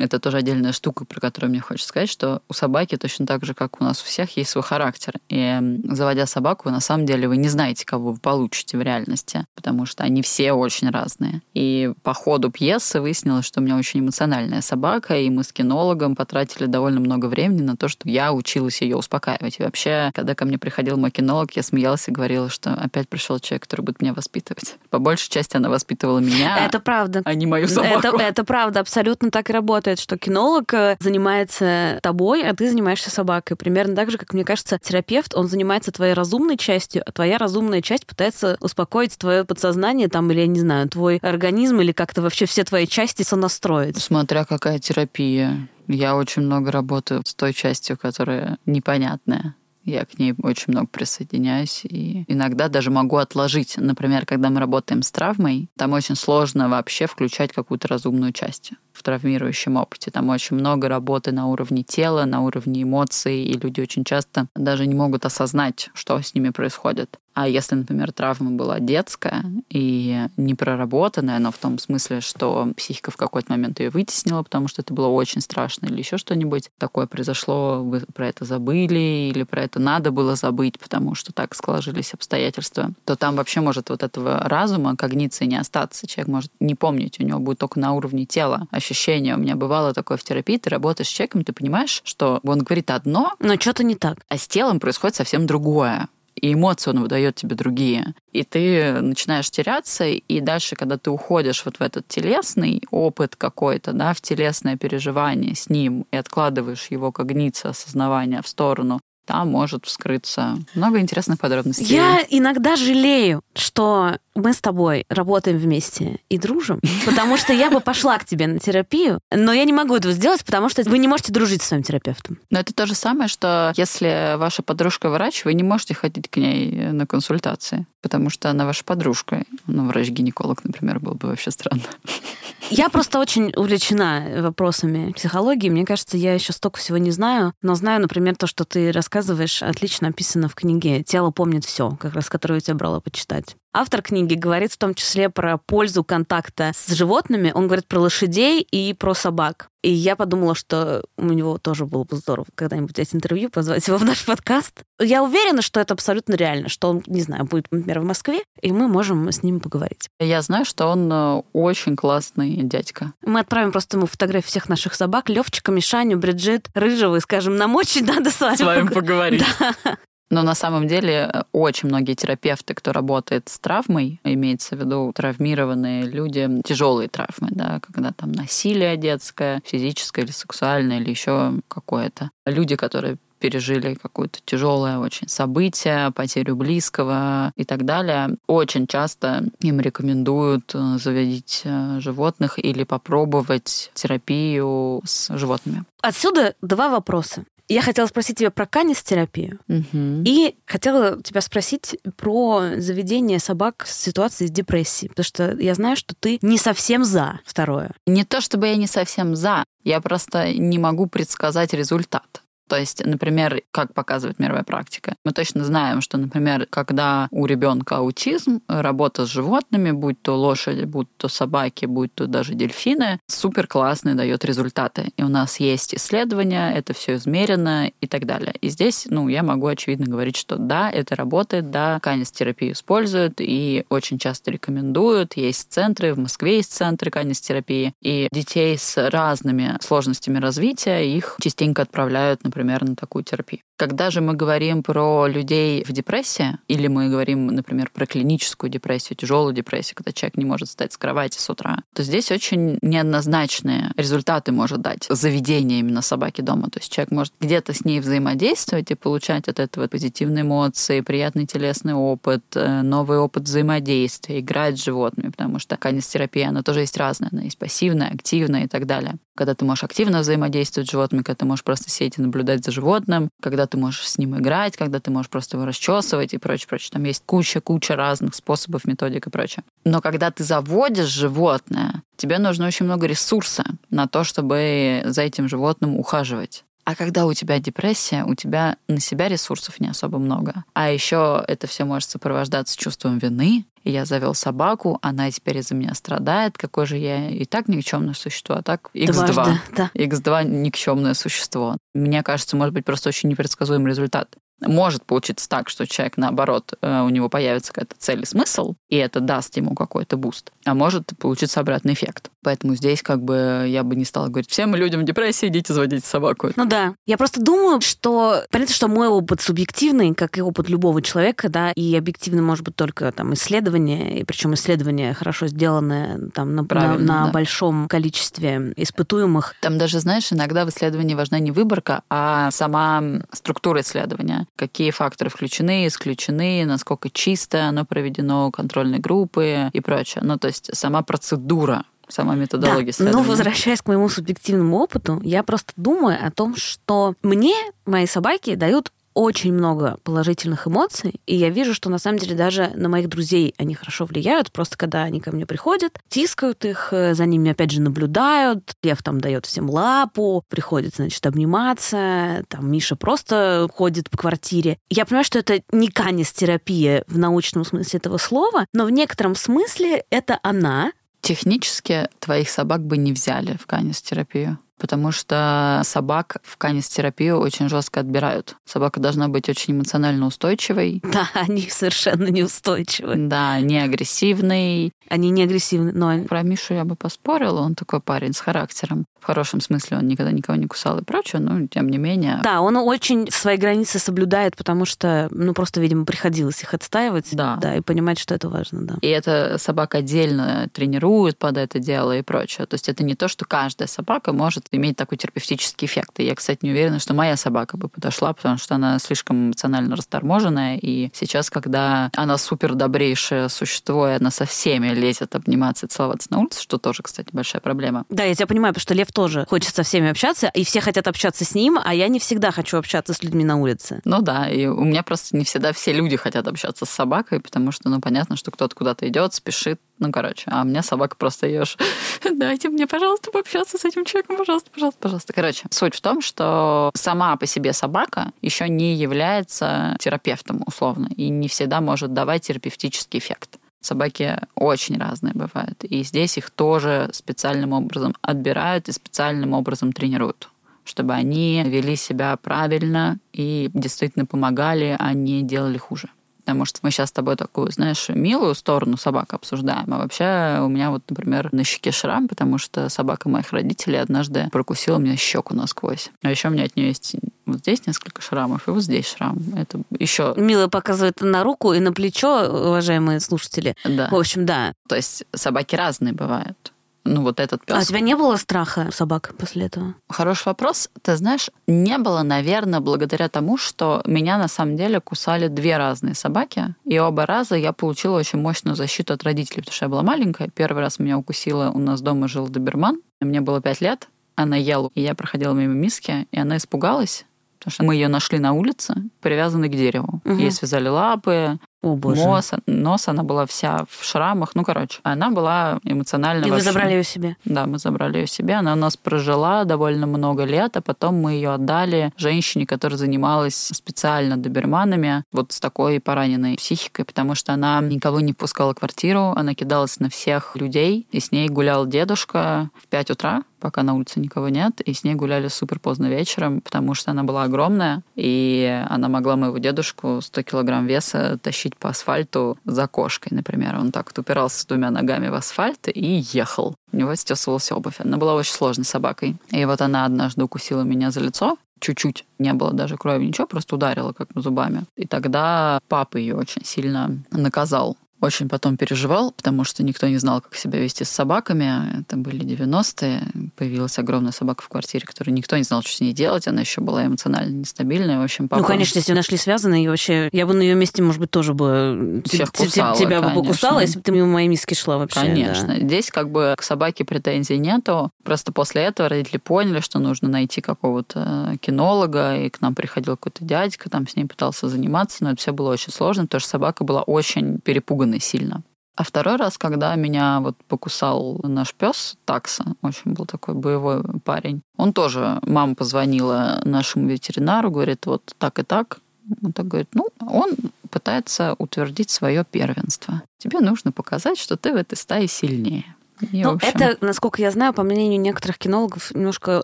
это тоже отдельная штука, про которую мне хочется сказать, что у собаки точно так же, как у нас у всех, есть свой характер. И заводя собаку, на самом деле вы не знаете, кого вы получите в реальности, потому что они все очень разные. И по ходу пьесы выяснилось, что у меня очень эмоциональная собака, и мы с кинологом потратили довольно много времени на то, что я училась ее успокаивать. И вообще, когда ко мне приходил мой кинолог, я смеялась и говорила, что опять пришел человек, который будет меня воспитывать. По большей части она воспитывала меня это правда. а не мою собаку. Это, это правда, абсолютно так и работает, что кинолог э, занимается тобой, а ты занимаешься собакой. Примерно так же, как мне кажется, терапевт, он занимается твоей разумной частью, а твоя разумная часть пытается успокоить твое подсознание там, или, я не знаю, твой организм, или как-то вообще все твои части сонастроить. Смотря какая терапия. Я очень много работаю с той частью, которая непонятная. Я к ней очень много присоединяюсь и иногда даже могу отложить. Например, когда мы работаем с травмой, там очень сложно вообще включать какую-то разумную часть в травмирующем опыте. Там очень много работы на уровне тела, на уровне эмоций, и люди очень часто даже не могут осознать, что с ними происходит. А если, например, травма была детская и не проработанная, но в том смысле, что психика в какой-то момент ее вытеснила, потому что это было очень страшно или еще что-нибудь такое произошло, вы про это забыли или про это надо было забыть, потому что так сложились обстоятельства, то там вообще может вот этого разума, когниции не остаться. Человек может не помнить, у него будет только на уровне тела ощущение. У меня бывало такое в терапии, ты работаешь с человеком, ты понимаешь, что он говорит одно, но что-то не так. А с телом происходит совсем другое и эмоции он выдает тебе другие. И ты начинаешь теряться, и дальше, когда ты уходишь вот в этот телесный опыт какой-то, да, в телесное переживание с ним, и откладываешь его когницию, осознавание в сторону, там может вскрыться много интересных подробностей. Я иногда жалею, что мы с тобой работаем вместе и дружим, потому что я бы пошла к тебе на терапию, но я не могу этого сделать, потому что вы не можете дружить с своим терапевтом. Но это то же самое, что если ваша подружка врач, вы не можете ходить к ней на консультации, потому что она ваша подружка. Ну, врач-гинеколог, например, был бы вообще странно. Я просто очень увлечена вопросами психологии. Мне кажется, я еще столько всего не знаю, но знаю, например, то, что ты рассказываешь, отлично описано в книге «Тело помнит все», как раз которую я тебя брала почитать. Автор книги говорит в том числе про пользу контакта с животными. Он говорит про лошадей и про собак. И я подумала, что у него тоже было бы здорово когда-нибудь взять интервью, позвать его в наш подкаст. Я уверена, что это абсолютно реально, что он, не знаю, будет, например, в Москве, и мы можем с ним поговорить. Я знаю, что он э, очень классный дядька. Мы отправим просто ему фотографии всех наших собак, Левчика, Мишаню, Бриджит, Рыжего, и скажем, нам очень надо с вами, с вами поговорить. Да. Но на самом деле э, очень многие терапевты, кто работает с травмой, имеется в виду травмированные люди, тяжелые травмы, да, когда там насилие детское, физическое или сексуальное, или еще какое-то. Люди, которые пережили какое-то тяжелое очень событие, потерю близкого и так далее, очень часто им рекомендуют э, заводить э, животных или попробовать терапию с животными. Отсюда два вопроса. Я хотела спросить тебя про канистерапию. Мгм. И хотела тебя спросить про заведение собак в ситуации с депрессией. Потому что я знаю, что ты не совсем за второе. Не то чтобы я не совсем за, я просто не могу предсказать результат. То есть, например, как показывает мировая практика, мы точно знаем, что, например, когда у ребенка аутизм, работа с животными, будь то лошади, будь то собаки, будь то даже дельфины, супер классные дает результаты. И у нас есть исследования, это все измерено и так далее. И здесь, ну, я могу очевидно говорить, что да, это работает, да, канистерапию используют и очень часто рекомендуют. Есть центры, в Москве есть центры канистерапии, и детей с разными сложностями развития их частенько отправляют, например, на такую терапию. Когда же мы говорим про людей в депрессии, или мы говорим, например, про клиническую депрессию, тяжелую депрессию, когда человек не может встать с кровати с утра, то здесь очень неоднозначные результаты может дать заведение именно собаки дома. То есть человек может где-то с ней взаимодействовать и получать от этого позитивные эмоции, приятный телесный опыт, э, новый опыт взаимодействия, играть с животными, потому что канистерапия, она тоже есть разная. Она есть пассивная, активная и так далее. Когда ты можешь активно взаимодействовать с животными, когда ты можешь просто сидеть и наблюдать за животным, когда ты можешь с ним играть, когда ты можешь просто его расчесывать и прочее, прочее. Там есть куча-куча разных способов, методик и прочее. Но когда ты заводишь животное, тебе нужно очень много ресурса на то, чтобы за этим животным ухаживать. А когда у тебя депрессия, у тебя на себя ресурсов не особо много. А еще это все может сопровождаться чувством вины. Я завел собаку, она теперь из-за меня страдает. Какой же я и так никчемное существо, а так X2. Дважды, да. X2 никчемное существо. Мне кажется, может быть просто очень непредсказуемый результат. Может получиться так, что человек, наоборот, э, у него появится какая-то цель и смысл, и это даст ему какой-то буст. А может получиться обратный эффект. Поэтому здесь как бы я бы не стала говорить, всем людям депрессии идите заводить собаку. Ну да. Я просто думаю, что понятно, что мой опыт субъективный, как и опыт любого человека, да, и объективно может быть только там исследование, и причем исследование хорошо сделанное там на, на, на да. большом количестве испытуемых. Там даже, знаешь, иногда в исследовании важна не выборка, а сама структура исследования. Какие факторы включены, исключены, насколько чисто оно проведено, контрольные группы и прочее. Ну, то есть сама процедура сама методология Да, исследования. но возвращаясь к моему субъективному опыту, я просто думаю о том, что мне мои собаки дают очень много положительных эмоций, и я вижу, что на самом деле даже на моих друзей они хорошо влияют, просто когда они ко мне приходят, тискают их, э, за ними опять же наблюдают, Лев там дает всем лапу, приходит, значит, обниматься, там Миша просто ходит по квартире. Я понимаю, что это не канистерапия в научном смысле этого слова, но в некотором смысле это она, Технически твоих собак бы не взяли в канистерапию. Потому что собак в канистерапию очень жестко отбирают. Собака должна быть очень эмоционально устойчивой, да, они совершенно неустойчивы. да, не агрессивной. Они не агрессивны, но Про Мишу я бы поспорила, он такой парень с характером. В хорошем смысле он никогда никого не кусал и прочее, но тем не менее. Да, он очень свои границы соблюдает, потому что, ну, просто, видимо, приходилось их отстаивать. Да. Да, и понимать, что это важно, да. И эта собака отдельно тренирует под это дело и прочее. То есть это не то, что каждая собака может иметь такой терапевтический эффект. И я, кстати, не уверена, что моя собака бы подошла, потому что она слишком эмоционально расторможенная. И сейчас, когда она супер добрейшее существо, и она со всеми лезет обниматься и целоваться на улице, что тоже, кстати, большая проблема. Да, я тебя понимаю, потому что Лев тоже хочет со всеми общаться, и все хотят общаться с ним, а я не всегда хочу общаться с людьми на улице. Ну да, и у меня просто не всегда все люди хотят общаться с собакой, потому что, ну, понятно, что кто-то куда-то идет, спешит, ну, короче, а у меня собака просто ешь. Дайте мне, пожалуйста, пообщаться с этим человеком, пожалуйста, пожалуйста, пожалуйста. Короче, суть в том, что сама по себе собака еще не является терапевтом, условно, и не всегда может давать терапевтический эффект. Собаки очень разные бывают. И здесь их тоже специальным образом отбирают и специальным образом тренируют чтобы они вели себя правильно и действительно помогали, а не делали хуже. Потому что мы сейчас с тобой такую, знаешь, милую сторону собак обсуждаем. А вообще у меня вот, например, на щеке шрам, потому что собака моих родителей однажды прокусила мне щеку насквозь. А еще у меня от нее есть вот здесь несколько шрамов, и вот здесь шрам. Это еще... Мила показывает на руку и на плечо, уважаемые слушатели. Да. В общем, да. То есть собаки разные бывают. Ну, вот этот пес. А у тебя не было страха собак после этого? Хороший вопрос. Ты знаешь, не было, наверное, благодаря тому, что меня на самом деле кусали две разные собаки. И оба раза я получила очень мощную защиту от родителей, потому что я была маленькая. Первый раз меня укусила, у нас дома жил доберман. Мне было пять лет. Она ела, и я проходила мимо миски, и она испугалась Потому что мы ее нашли на улице, привязанной к дереву. Угу. Ей связали лапы, о, боже. Нос, нос, она была вся в шрамах. Ну, короче, она была эмоционально И вы забрали ее себе? Да, мы забрали ее себе. Она у нас прожила довольно много лет, а потом мы ее отдали женщине, которая занималась специально доберманами, вот с такой пораненной психикой, потому что она никого не впускала в квартиру, она кидалась на всех людей, и с ней гулял дедушка в 5 утра, пока на улице никого нет, и с ней гуляли супер поздно вечером, потому что она была огромная, и она могла моего дедушку 100 килограмм веса тащить по асфальту за кошкой, например. Он так вот упирался двумя ногами в асфальт и ехал. У него стесывалась обувь. Она была очень сложной собакой. И вот она однажды укусила меня за лицо, чуть-чуть, не было даже крови, ничего, просто ударила как зубами. И тогда папа ее очень сильно наказал очень потом переживал, потому что никто не знал, как себя вести с собаками. Это были 90-е. Появилась огромная собака в квартире, которую никто не знал, что с ней делать. Она еще была эмоционально нестабильная. В общем, папа... Ну, конечно, если нашли связанные, вообще... Я бы на ее месте, может быть, тоже бы... Всех кусала, Тебя бы покусала, если бы ты мимо моей миски шла вообще. Конечно. Да. Здесь как бы к собаке претензий нету. Просто после этого родители поняли, что нужно найти какого-то кинолога, и к нам приходил какой-то дядька, там с ней пытался заниматься, но это все было очень сложно, потому что собака была очень перепугана испуганный сильно. А второй раз, когда меня вот покусал наш пес такса, очень был такой боевой парень, он тоже, мама позвонила нашему ветеринару, говорит, вот так и так. Он так говорит, ну, он пытается утвердить свое первенство. Тебе нужно показать, что ты в этой стае сильнее. И, ну, общем... это, насколько я знаю, по мнению некоторых кинологов, немножко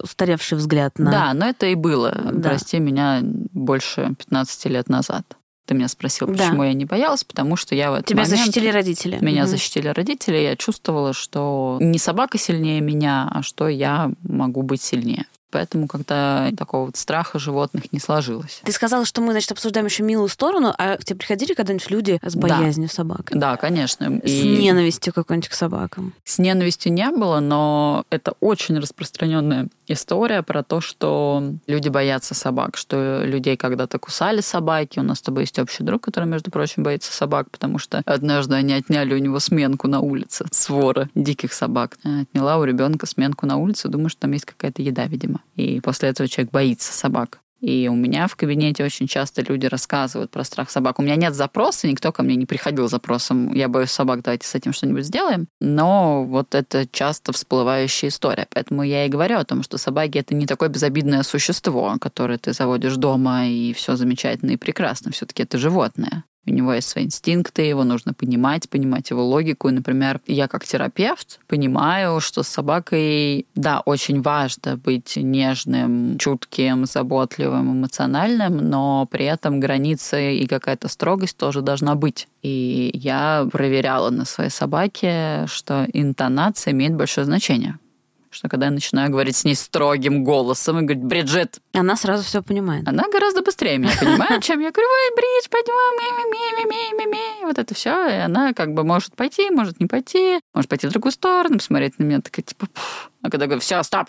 устаревший взгляд на... Да, но это и было, да. прости меня, больше 15 лет назад. Ты меня спросил, почему да. я не боялась, потому что я в этот Тебя момент... защитили родители. Меня угу. защитили родители, я чувствовала, что не собака сильнее меня, а что я могу быть сильнее. Поэтому когда такого вот страха животных не сложилось. Ты сказала, что мы, значит, обсуждаем еще милую сторону, а к тебе приходили когда-нибудь люди с боязнью да. собак? Да, конечно. С и... ненавистью какой-нибудь к собакам? С ненавистью не было, но это очень распространенная история про то, что люди боятся собак, что людей когда-то кусали собаки. У нас с тобой есть общий друг, который, между прочим, боится собак, потому что однажды они отняли у него сменку на улице, свора диких собак. Отняла у ребенка сменку на улице, думаю, что там есть какая-то еда, видимо. И после этого человек боится собак. И у меня в кабинете очень часто люди рассказывают про страх собак. У меня нет запроса, никто ко мне не приходил с запросом «я боюсь собак, давайте с этим что-нибудь сделаем». Но вот это часто всплывающая история. Поэтому я и говорю о том, что собаки — это не такое безобидное существо, которое ты заводишь дома, и все замечательно и прекрасно. все таки это животное. У него есть свои инстинкты, его нужно понимать, понимать его логику. И, например, я как терапевт понимаю, что с собакой, да, очень важно быть нежным, чутким, заботливым, эмоциональным, но при этом границы и какая-то строгость тоже должна быть. И я проверяла на своей собаке, что интонация имеет большое значение что когда я начинаю говорить с ней строгим голосом и говорить, Бриджит. Она сразу все понимает. Она гораздо быстрее меня понимает, чем я говорю, ой, Бридж, пойдем, ми ми ми ми ми Вот это все. И она как бы может пойти, может не пойти, может пойти в другую сторону, посмотреть на меня, такая типа, Пф". а когда я говорю, все, стоп,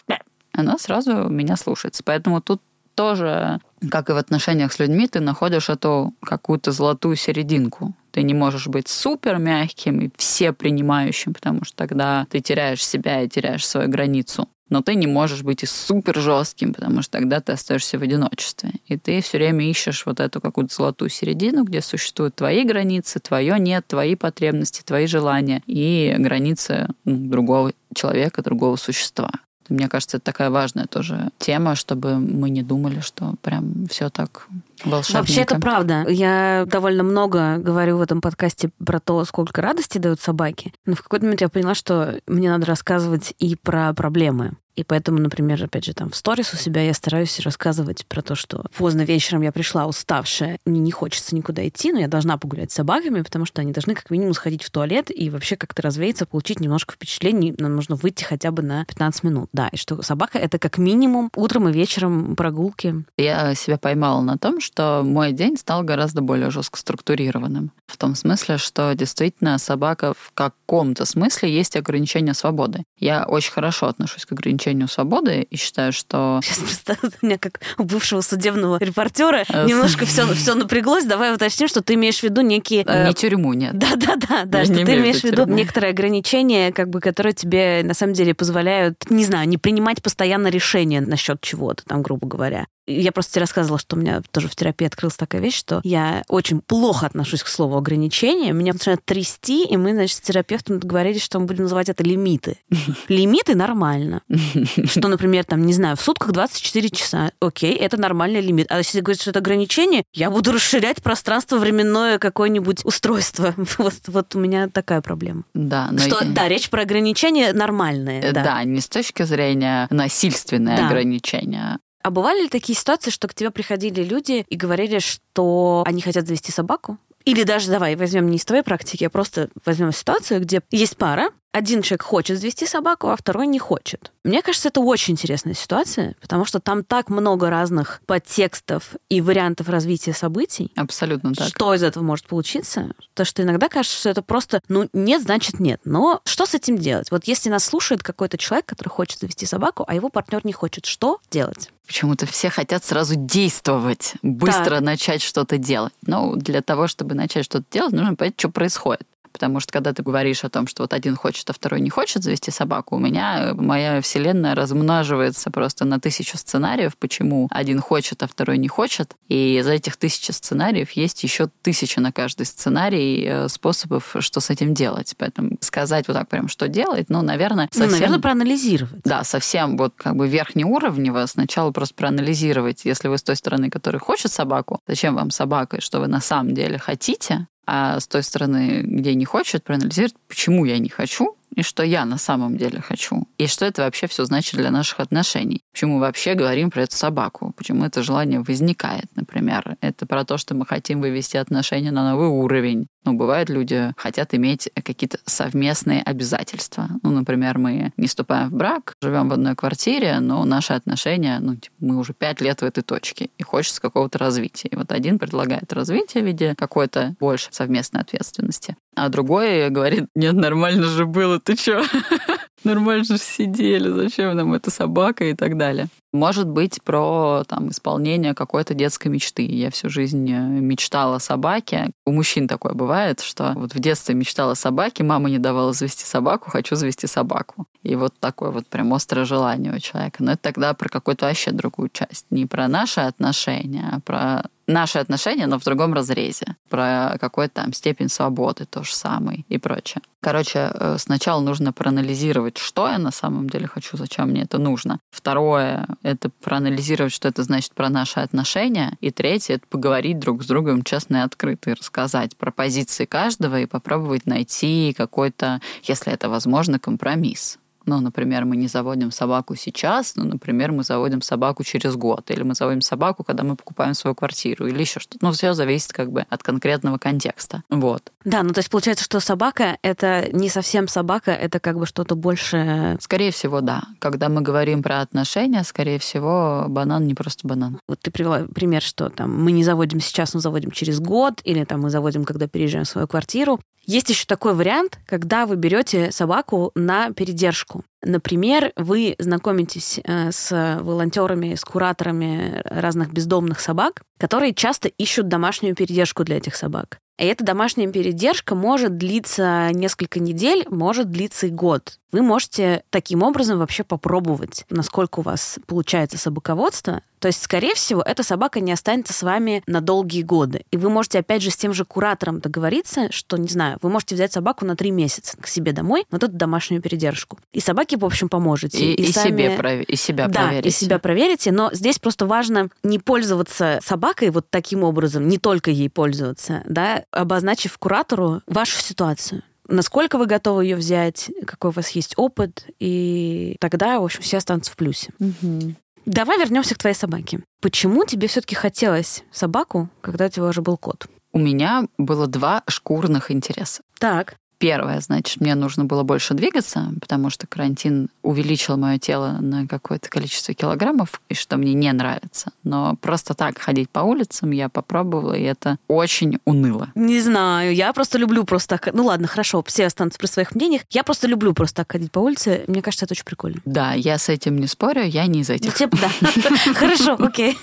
она сразу меня слушается. Поэтому тут тоже, как и в отношениях с людьми, ты находишь эту какую-то золотую серединку. Ты не можешь быть супер мягким и все принимающим, потому что тогда ты теряешь себя и теряешь свою границу. Но ты не можешь быть и супер жестким, потому что тогда ты остаешься в одиночестве. И ты все время ищешь вот эту какую-то золотую середину, где существуют твои границы, твое нет, твои потребности, твои желания и границы ну, другого человека, другого существа. Мне кажется, это такая важная тоже тема, чтобы мы не думали, что прям все так волшебненько. Вообще это правда. Я довольно много говорю в этом подкасте про то, сколько радости дают собаки. Но в какой-то момент я поняла, что мне надо рассказывать и про проблемы. И поэтому, например, опять же, там в сторис у себя я стараюсь рассказывать про то, что поздно вечером я пришла уставшая, мне не хочется никуда идти, но я должна погулять с собаками, потому что они должны как минимум сходить в туалет и вообще как-то развеяться, получить немножко впечатлений. Нам нужно выйти хотя бы на 15 минут. Да, и что собака — это как минимум утром и вечером прогулки. Я себя поймала на том, что мой день стал гораздо более жестко структурированным. В том смысле, что действительно собака в каком-то смысле есть ограничение свободы. Я очень хорошо отношусь к ограничению ограничению свободы и считаю, что... Сейчас представляю, у меня как у бывшего судебного репортера э, немножко все, все напряглось. Давай уточним, что ты имеешь в виду некие... Э... Не тюрьму, нет. Да-да-да, да, что ты имеешь в виду некоторые ограничения, как бы, которые тебе на самом деле позволяют, не знаю, не принимать постоянно решения насчет чего-то, там, грубо говоря. Я просто тебе рассказывала, что у меня тоже в терапии открылась такая вещь, что я очень плохо отношусь к слову ограничения. Меня начинает трясти, и мы, значит, с терапевтом договорились, что мы будем называть это лимиты. Лимиты нормально. Что, например, там, не знаю, в сутках 24 часа. Окей, это нормальный лимит. А если говорить, что это ограничение, я буду расширять пространство временное какое-нибудь устройство. Вот, вот у меня такая проблема. Да, но Что, я- да, речь про ограничения нормальные. Э, Да. Да, не с точки зрения насильственное Да. ограничение. А бывали ли такие ситуации, что к тебе приходили люди и говорили, что они хотят завести собаку? Или даже, давай, возьмем не из твоей практики, а просто возьмем ситуацию, где есть пара, один человек хочет завести собаку, а второй не хочет. Мне кажется, это очень интересная ситуация, потому что там так много разных подтекстов и вариантов развития событий, Абсолютно так. что из этого может получиться? То, что иногда кажется, что это просто, ну, нет, значит нет. Но что с этим делать? Вот если нас слушает какой-то человек, который хочет завести собаку, а его партнер не хочет, что делать? Почему-то все хотят сразу действовать, быстро Так. начать что-то делать. Ну, для того, чтобы начать что-то делать, нужно понять, что происходит. Потому что когда ты говоришь о том, что вот один хочет, а второй не хочет завести собаку, у меня э, моя вселенная размноживается просто на тысячу сценариев, почему один хочет, а второй не хочет. И из этих тысячи сценариев есть еще тысяча на каждый сценарий э, способов, что с этим делать. Поэтому сказать вот так прям, что делать, ну, наверное, Ну, совсем... наверное, проанализировать. Да, совсем вот как бы верхнеуровнево сначала просто проанализировать, если вы с той стороны, которая хочет собаку, зачем вам собака и что вы на самом деле хотите, а с той стороны, где не хочет, проанализировать, почему я не хочу, и что я на самом деле хочу. И что это вообще все значит для наших отношений. Почему мы вообще говорим про эту собаку? Почему это желание возникает, например? Это про то, что мы хотим вывести отношения на новый уровень. Ну, бывает, люди хотят иметь какие-то совместные обязательства. Ну, например, мы не вступаем в брак, живем в одной квартире, но наши отношения, ну, типа, мы уже пять лет в этой точке, и хочется какого-то развития. И вот один предлагает развитие в виде какой-то больше совместной ответственности, а другой говорит, нет, нормально же было, ты чё? Нормально же сидели, зачем нам эта собака и так далее. Может быть, про там, исполнение какой-то детской мечты. Я всю жизнь э, мечтала о собаке. У мужчин такое бывает, что вот в детстве мечтала о собаке, мама не давала завести собаку, хочу завести собаку. И вот такое вот прям острое желание у человека. Но это тогда про какую-то вообще другую часть. Не про наши отношения, а про наши отношения, но в другом разрезе. Про какую-то там степень свободы то же самое и прочее. Короче, э, сначала нужно проанализировать, что я на самом деле хочу, зачем мне это нужно. Второе — это проанализировать, что это значит про наши отношения. И третье — это поговорить друг с другом честно и открыто, и рассказать про позиции каждого и попробовать найти какой-то, если это возможно, компромисс. Ну, например, мы не заводим собаку сейчас, но, например, мы заводим собаку через год, или мы заводим собаку, когда мы покупаем свою квартиру, или еще что-то. Ну, все зависит как бы от конкретного контекста. Вот. Да, ну то есть получается, что собака — это не совсем собака, это как бы что-то больше... Скорее всего, да. Когда мы говорим про отношения, скорее всего, банан не просто банан. Вот ты привела пример, что там мы не заводим сейчас, но заводим через год, или там мы заводим, когда переезжаем в свою квартиру. Есть еще такой вариант, когда вы берете собаку на передержку. Например, вы знакомитесь э, с волонтерами, с кураторами разных бездомных собак, которые часто ищут домашнюю передержку для этих собак. И эта домашняя передержка может длиться несколько недель, может длиться и год. Вы можете таким образом вообще попробовать, насколько у вас получается собаководство. То есть, скорее всего, эта собака не останется с вами на долгие годы. И вы можете, опять же, с тем же куратором договориться, что, не знаю, вы можете взять собаку на три месяца к себе домой, вот эту домашнюю передержку. И в общем, поможете. И, и сами- себе прове- и себя да, проверить. и себя проверите, но здесь просто важно не пользоваться собакой вот таким образом, не только ей пользоваться, да, обозначив куратору вашу ситуацию. Насколько вы готовы ее взять, какой у вас есть опыт, и тогда, в общем, все останутся в плюсе. Мгм. Давай вернемся к твоей собаке. Почему тебе все-таки хотелось собаку, когда у тебя уже был кот? У меня было два шкурных интереса. Так. Первое, значит, мне нужно было больше двигаться, потому что карантин увеличил мое тело на какое-то количество килограммов, и что мне не нравится. Но просто так ходить по улицам я попробовала, и это очень уныло. Не знаю, я просто люблю просто так... Ну ладно, хорошо, все останутся при своих мнениях. Я просто люблю просто так ходить по улице. Мне кажется, это очень прикольно. Да, я с этим не спорю, я не из этих. типа, да. Хорошо, окей.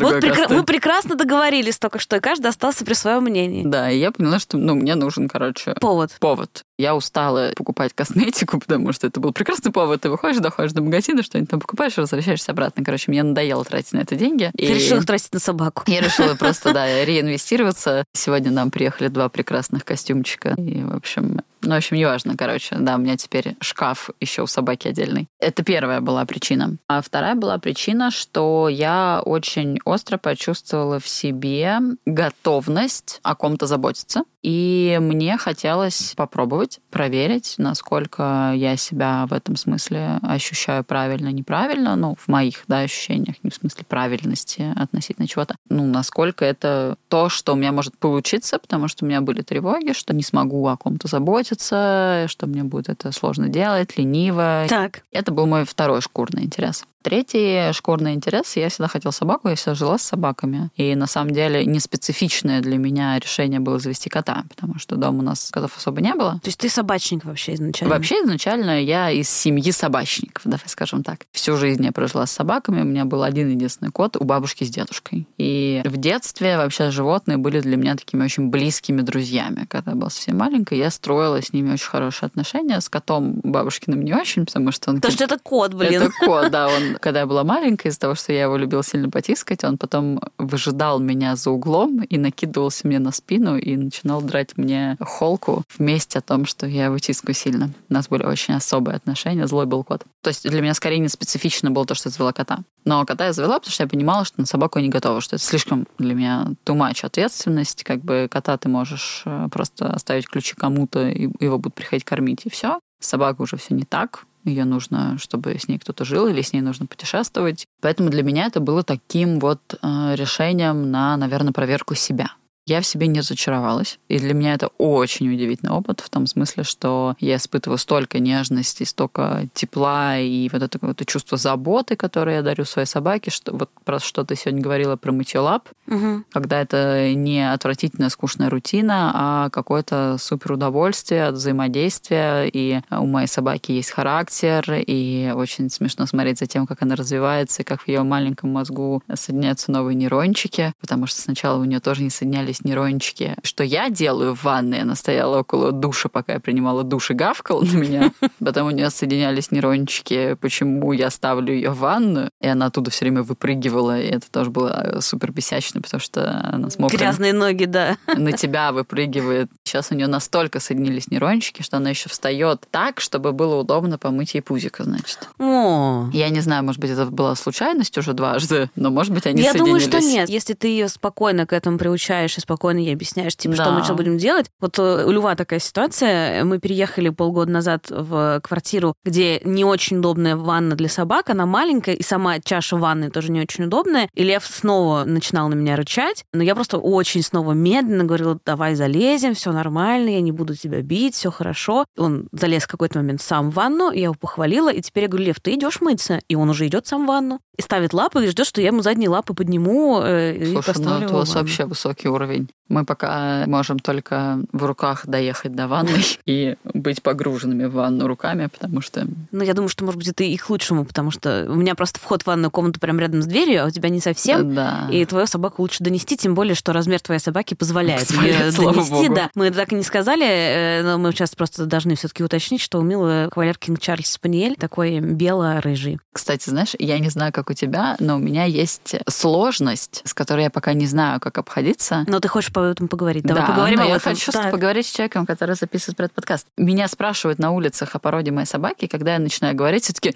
Вот мы прекрасно договорились только что, и каждый остался при своем мнении. Да, и я поняла, что ну, мне нужен, короче, повод? Повод. Я устала покупать косметику, потому что это был прекрасный повод. Ты выходишь, доходишь до магазина, что-нибудь там покупаешь, возвращаешься обратно. Короче, мне надоело тратить на это деньги. Ты и... решила тратить на собаку. Я решила просто, да, реинвестироваться. Сегодня нам приехали два прекрасных костюмчика. И, в общем, ну, в общем, неважно, короче. Да, у меня теперь шкаф еще у собаки отдельный. Это первая была причина. А вторая была причина, что я очень остро почувствовала в себе готовность о ком-то заботиться. И мне хотелось попробовать, проверить, насколько я себя в этом смысле ощущаю правильно, неправильно, ну, в моих, да, ощущениях, не в смысле правильности относительно чего-то. Ну, насколько это то, что у меня может получиться, потому что у меня были тревоги, что не смогу о ком-то заботиться, что мне будет это сложно делать, лениво. Так. Это был мой второй шкурный интерес. Третий шкурный интерес. Я всегда хотела собаку, я всегда жила с собаками. И на самом деле не специфичное для меня решение было завести кота, потому что дома у нас котов особо не было. То есть ты собачник вообще изначально? Вообще изначально я из семьи собачников, давай скажем так. Всю жизнь я прожила с собаками. У меня был один единственный кот у бабушки с дедушкой. И в детстве вообще животные были для меня такими очень близкими друзьями. Когда я была совсем маленькая, я строила с ними очень хорошие отношения. С котом бабушкиным не очень, потому что он... Потому что это кот, блин. Это кот, да. Он когда я была маленькая, из-за того, что я его любила сильно потискать, он потом выжидал меня за углом и накидывался мне на спину и начинал драть мне холку вместе о том, что я его тискаю сильно. У нас были очень особые отношения, злой был кот. То есть для меня скорее не специфично было то, что я завела кота. Но кота я завела, потому что я понимала, что на собаку я не готова, что это слишком для меня too much ответственность. Как бы кота ты можешь э, просто оставить ключи кому-то, и его будут приходить кормить, и все. Собака уже все не так ее нужно, чтобы с ней кто-то жил, или с ней нужно путешествовать. Поэтому для меня это было таким вот э, решением на, наверное, проверку себя. Я в себе не разочаровалась. И для меня это очень удивительный опыт в том смысле, что я испытываю столько нежности, столько тепла и вот это, вот это чувство заботы, которое я дарю своей собаке, что вот про что ты сегодня говорила про мытье лап, угу. когда это не отвратительная скучная рутина, а какое-то супер удовольствие от взаимодействия. И у моей собаки есть характер, и очень смешно смотреть за тем, как она развивается, и как в ее маленьком мозгу соединяются новые нейрончики, потому что сначала у нее тоже не соединялись есть нейрончики. Что я делаю в ванной? Она стояла около душа, пока я принимала душ и гавкала на меня. Потом у нее соединялись нейрончики, почему я ставлю ее в ванну. И она оттуда все время выпрыгивала. И это тоже было э, супер бесячно, потому что она с мокрыми... Грязные ноги, да. На тебя выпрыгивает. Сейчас у нее настолько соединились нейрончики, что она еще встает так, чтобы было удобно помыть ей пузико, значит. О. Я не знаю, может быть, это была случайность уже дважды, но, может быть, они Я думаю, что нет. Если ты ее спокойно к этому приучаешь и спокойно ей объясняешь, типа, да. что мы сейчас будем делать. Вот э, у Льва такая ситуация. Мы переехали полгода назад в квартиру, где не очень удобная ванна для собак. Она маленькая, и сама чаша ванны тоже не очень удобная. И Лев снова начинал на меня рычать. Но я просто очень снова медленно говорила, давай залезем, все нормально, я не буду тебя бить, все хорошо. Он залез в какой-то момент сам в ванну, я его похвалила, и теперь я говорю, Лев, ты идешь мыться? И он уже идет сам в ванну. И ставит лапы, и ждет, что я ему задние лапы подниму э, Слушай, и поставлю ну, это у вас вообще высокий уровень. Мы пока можем только в руках доехать до ванны и быть погруженными в ванну руками, потому что... Ну, я думаю, что, может быть, это и к лучшему, потому что у меня просто вход в ванную комнату прям рядом с дверью, а у тебя не совсем. Да. И твою собаку лучше донести, тем более, что размер твоей собаки позволяет, позволяет донести. Богу. Да. Мы так и не сказали, э, но мы сейчас просто должны все-таки уточнить, что у Милы кавалер Кинг Чарльз Спаниель такой бело-рыжий. Кстати, знаешь, я не знаю, как у тебя, но у меня есть сложность, с которой я пока не знаю, как обходиться. Но ты хочешь по этому поговорить? Давай да, поговорим но об я этом. хочу Так. поговорить с человеком, который записывает про этот подкаст. Меня спрашивают на улицах о породе моей собаки, когда я начинаю говорить, все таки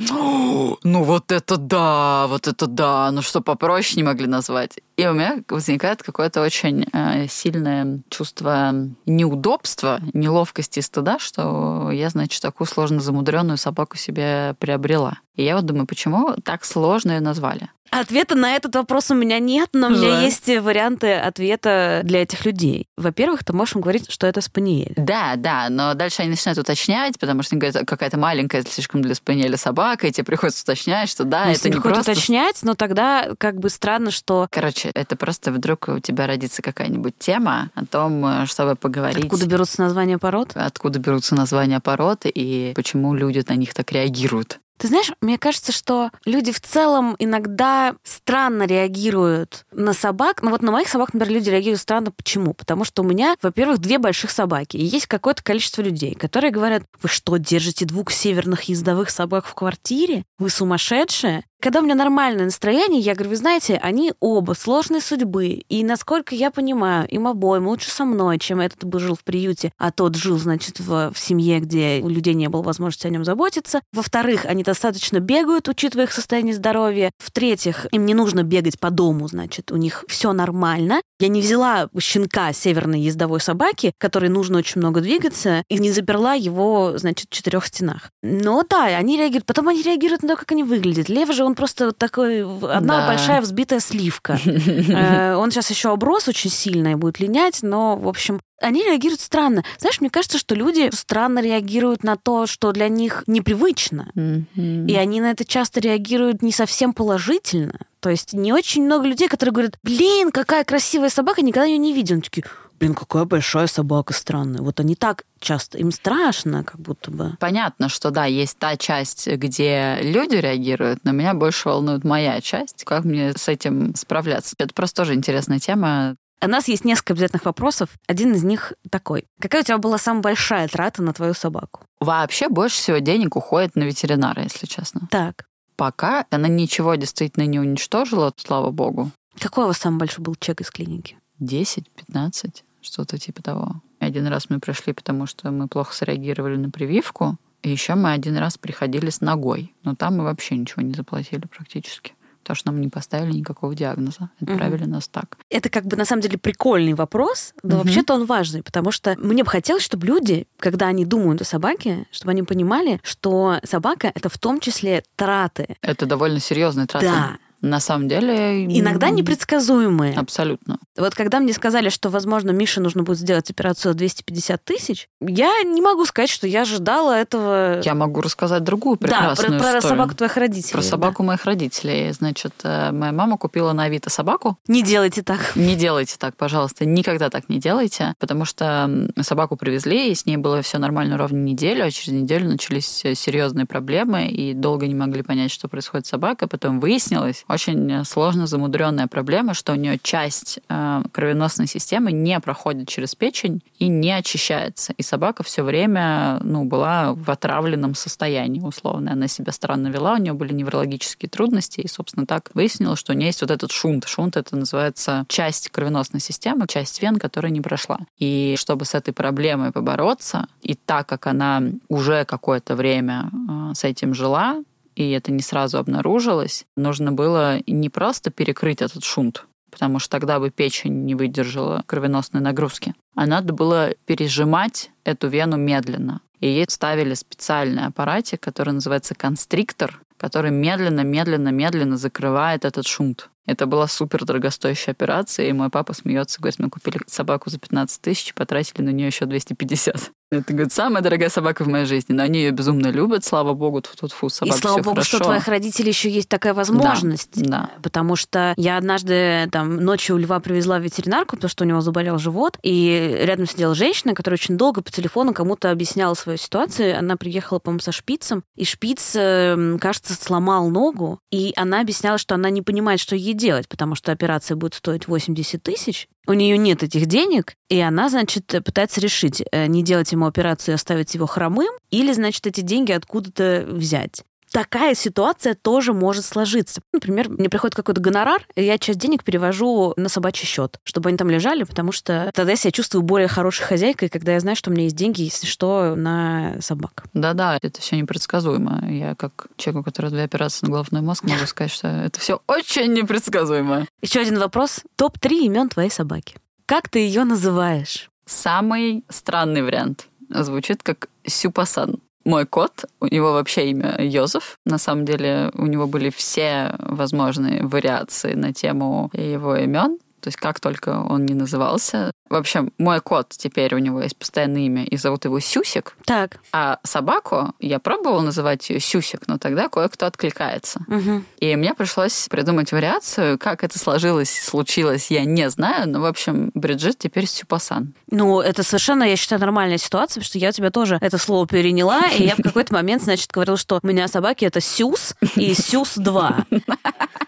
ну вот это да, вот это да, ну что попроще не могли назвать. И у меня возникает какое-то очень э, сильное чувство неудобства, неловкости и стыда, что я, значит, такую сложно замудренную собаку себе приобрела. И я вот думаю, почему так сложно назвали? Ответа на этот вопрос у меня нет, но у меня Жаль. есть варианты ответа для этих людей. Во-первых, ты можешь им говорить, что это спаниель. Да, да, но дальше они начинают уточнять, потому что они говорят, какая-то маленькая, слишком для спаниеля собака, и тебе приходится уточнять, что да, Ну, это не просто... уточнять, но тогда как бы странно, что Короче, это просто вдруг у тебя родится какая-нибудь тема о том, э, чтобы поговорить... откуда берутся названия пород. откуда берутся названия пород и почему люди на них так реагируют. Ты знаешь, мне кажется, что люди в целом иногда странно реагируют на собак. Ну вот на моих собак, например, люди реагируют странно. Почему? Потому что у меня, во-первых, две больших собаки. И есть какое-то количество людей, которые говорят, вы что, держите двух северных ездовых собак в квартире? Вы сумасшедшие? Когда у меня нормальное настроение, я говорю, вы знаете, они оба сложной судьбы. И насколько я понимаю, им обоим лучше со мной, чем этот бы жил в приюте, а тот жил, значит, в, в семье, где у людей не было возможности о нем заботиться. Во-вторых, они достаточно бегают, учитывая их состояние здоровья. В-третьих, им не нужно бегать по дому, значит, у них все нормально. Я не взяла щенка северной ездовой собаки, которой нужно очень много двигаться, и не заперла его, значит, в четырех стенах. Но да, они реагируют. Потом они реагируют на то, как они выглядят. Лев же, он просто такой, одна да. большая взбитая сливка. Э, он сейчас еще оброс очень сильно и будет линять, но, в общем, они реагируют странно. Знаешь, мне кажется, что люди странно реагируют на то, что для них непривычно. Mm-hmm. И они на это часто реагируют не совсем положительно. То есть не очень много людей, которые говорят, блин, какая красивая собака, никогда ее не видел. Они такие, блин, какая большая собака странная. Вот они так часто, им страшно, как будто бы. Понятно, что да, есть та часть, где люди реагируют, но меня больше волнует моя часть, как мне с этим справляться. Это просто тоже интересная тема. У нас есть несколько обязательных вопросов. Один из них такой. Какая у тебя была самая большая трата на твою собаку? Вообще больше всего денег уходит на ветеринара, если честно. Так. Пока она ничего действительно не уничтожила, слава богу. Какой у вас самый большой был чек из клиники? 10, 15, что-то типа того. Один раз мы пришли, потому что мы плохо среагировали на прививку. И еще мы один раз приходили с ногой. Но там мы вообще ничего не заплатили практически потому что нам не поставили никакого диагноза. Отправили угу. нас так. Это как бы на самом деле прикольный вопрос, но угу. вообще-то он важный, потому что мне бы хотелось, чтобы люди, когда они думают о собаке, чтобы они понимали, что собака это в том числе траты. Это довольно серьезные траты. Да. На самом деле... Иногда непредсказуемые. Абсолютно. Вот когда мне сказали, что, возможно, Мише нужно будет сделать операцию 250 тысяч, я не могу сказать, что я ожидала этого... Я могу рассказать другую прекрасную да, про, про собаку твоих родителей. Про собаку да. моих родителей. Значит, э, моя мама купила на Авито собаку. Не делайте так. Не делайте так, пожалуйста. Никогда так не делайте, потому что собаку привезли, и с ней было все нормально ровно неделю, а через неделю начались э, серьезные проблемы, и долго не могли понять, что происходит с собакой. Потом выяснилось, очень сложно замудренная проблема, что у нее часть э, кровеносной системы не проходит через печень и не очищается. И собака все время ну, была в отравленном состоянии, условно. Она себя странно вела, у нее были неврологические трудности, и, собственно, так выяснилось, что у нее есть вот этот шунт. Шунт — это называется часть кровеносной системы, часть вен, которая не прошла. И чтобы с этой проблемой побороться, и так как она уже какое-то время э, с этим жила, и это не сразу обнаружилось, нужно было не просто перекрыть этот шунт, потому что тогда бы печень не выдержала кровеносной нагрузки, а надо было пережимать эту вену медленно. И ей ставили специальный аппаратик, который называется констриктор, который медленно, медленно, медленно закрывает этот шунт. Это была супер дорогостоящая операция, и мой папа смеется, говорит, мы купили собаку за 15 тысяч, потратили на нее еще 250. Это, говорит, самая дорогая собака в моей жизни. Но они ее безумно любят, слава богу, тут, тут фу, собака И слава богу, хорошо. что у твоих родителей еще есть такая возможность. Да, да. Потому что я однажды там ночью у льва привезла в ветеринарку, потому что у него заболел живот, и рядом сидела женщина, которая очень долго по телефону кому-то объясняла свою ситуацию. Она приехала, по-моему, со шпицем, и шпиц, эм, кажется, сломал ногу, и она объясняла, что она не понимает, что ей делать, потому что операция будет стоить 80 тысяч, у нее нет этих денег, и она, значит, пытается решить, э, не делать ему операцию и оставить его хромым, или, значит, эти деньги откуда-то взять такая ситуация тоже может сложиться. Например, мне приходит какой-то гонорар, и я часть денег перевожу на собачий счет, чтобы они там лежали, потому что тогда я себя чувствую более хорошей хозяйкой, когда я знаю, что у меня есть деньги, если что, на собак. Да-да, это все непредсказуемо. Я как человек, у которого две операции на головной мозг, могу сказать, что это все очень непредсказуемо. Еще один вопрос. Топ-3 имен твоей собаки. Как ты ее называешь? Самый странный вариант звучит как Сюпасан мой кот, у него вообще имя Йозеф. На самом деле у него были все возможные вариации на тему его имен. То есть как только он не назывался, В общем, мой кот теперь у него есть постоянное имя, и зовут его Сюсик. Так. А собаку я пробовала называть ее Сюсик, но тогда кое-кто откликается. Угу. И мне пришлось придумать вариацию. Как это сложилось, случилось, я не знаю. Но, в общем, Бриджит теперь Сюпасан. Ну, это совершенно, я считаю, нормальная ситуация, потому что я у тебя тоже это слово переняла, и я в какой-то момент, значит, говорила, что у меня собаки это Сюс и Сюс-2.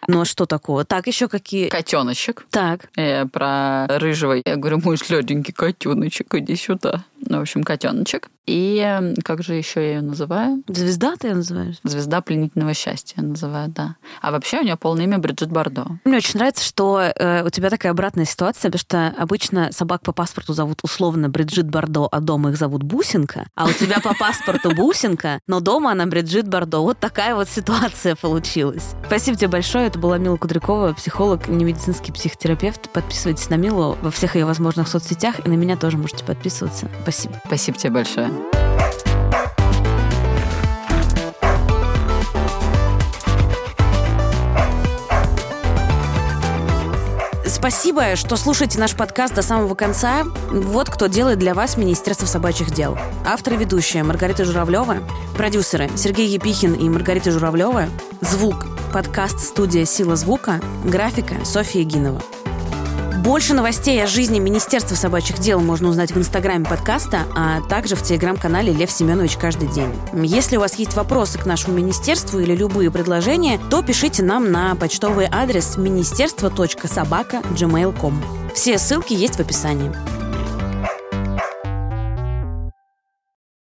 Ну, а что такого? Так, еще какие? Котеночек. Так. Э, про рыжего. Я говорю, мой сладенький котеночек, иди сюда. Ну, в общем, котеночек. И э, как же еще я ее называю? Звезда ты ее называешь? Звезда пленительного счастья я называю, да. А вообще у нее полное имя Бриджит Бардо. Мне очень нравится, что э, у тебя такая обратная ситуация, потому что обычно собак по паспорту зовут условно Бриджит Бардо, а дома их зовут Бусинка, а у тебя по паспорту Бусинка, но дома она Бриджит Бардо. Вот такая вот ситуация получилась. Спасибо тебе большое. Это была Мила Кудрякова, психолог, немедицинский психотерапевт. Подписывайтесь на Милу во всех ее возможных соцсетях, и на меня тоже можете подписываться. Спасибо. Спасибо тебе большое. Спасибо, что слушаете наш подкаст до самого конца. Вот кто делает для вас Министерство собачьих дел. Автор и ведущая Маргарита Журавлева, продюсеры Сергей Епихин и Маргарита Журавлева, звук, подкаст студия «Сила звука», графика Софья Гинова. Больше новостей о жизни Министерства собачьих дел можно узнать в инстаграме подкаста, а также в телеграм-канале Лев Семенович каждый день. Если у вас есть вопросы к нашему министерству или любые предложения, то пишите нам на почтовый адрес министерство.собака.gmail.com. Все ссылки есть в описании.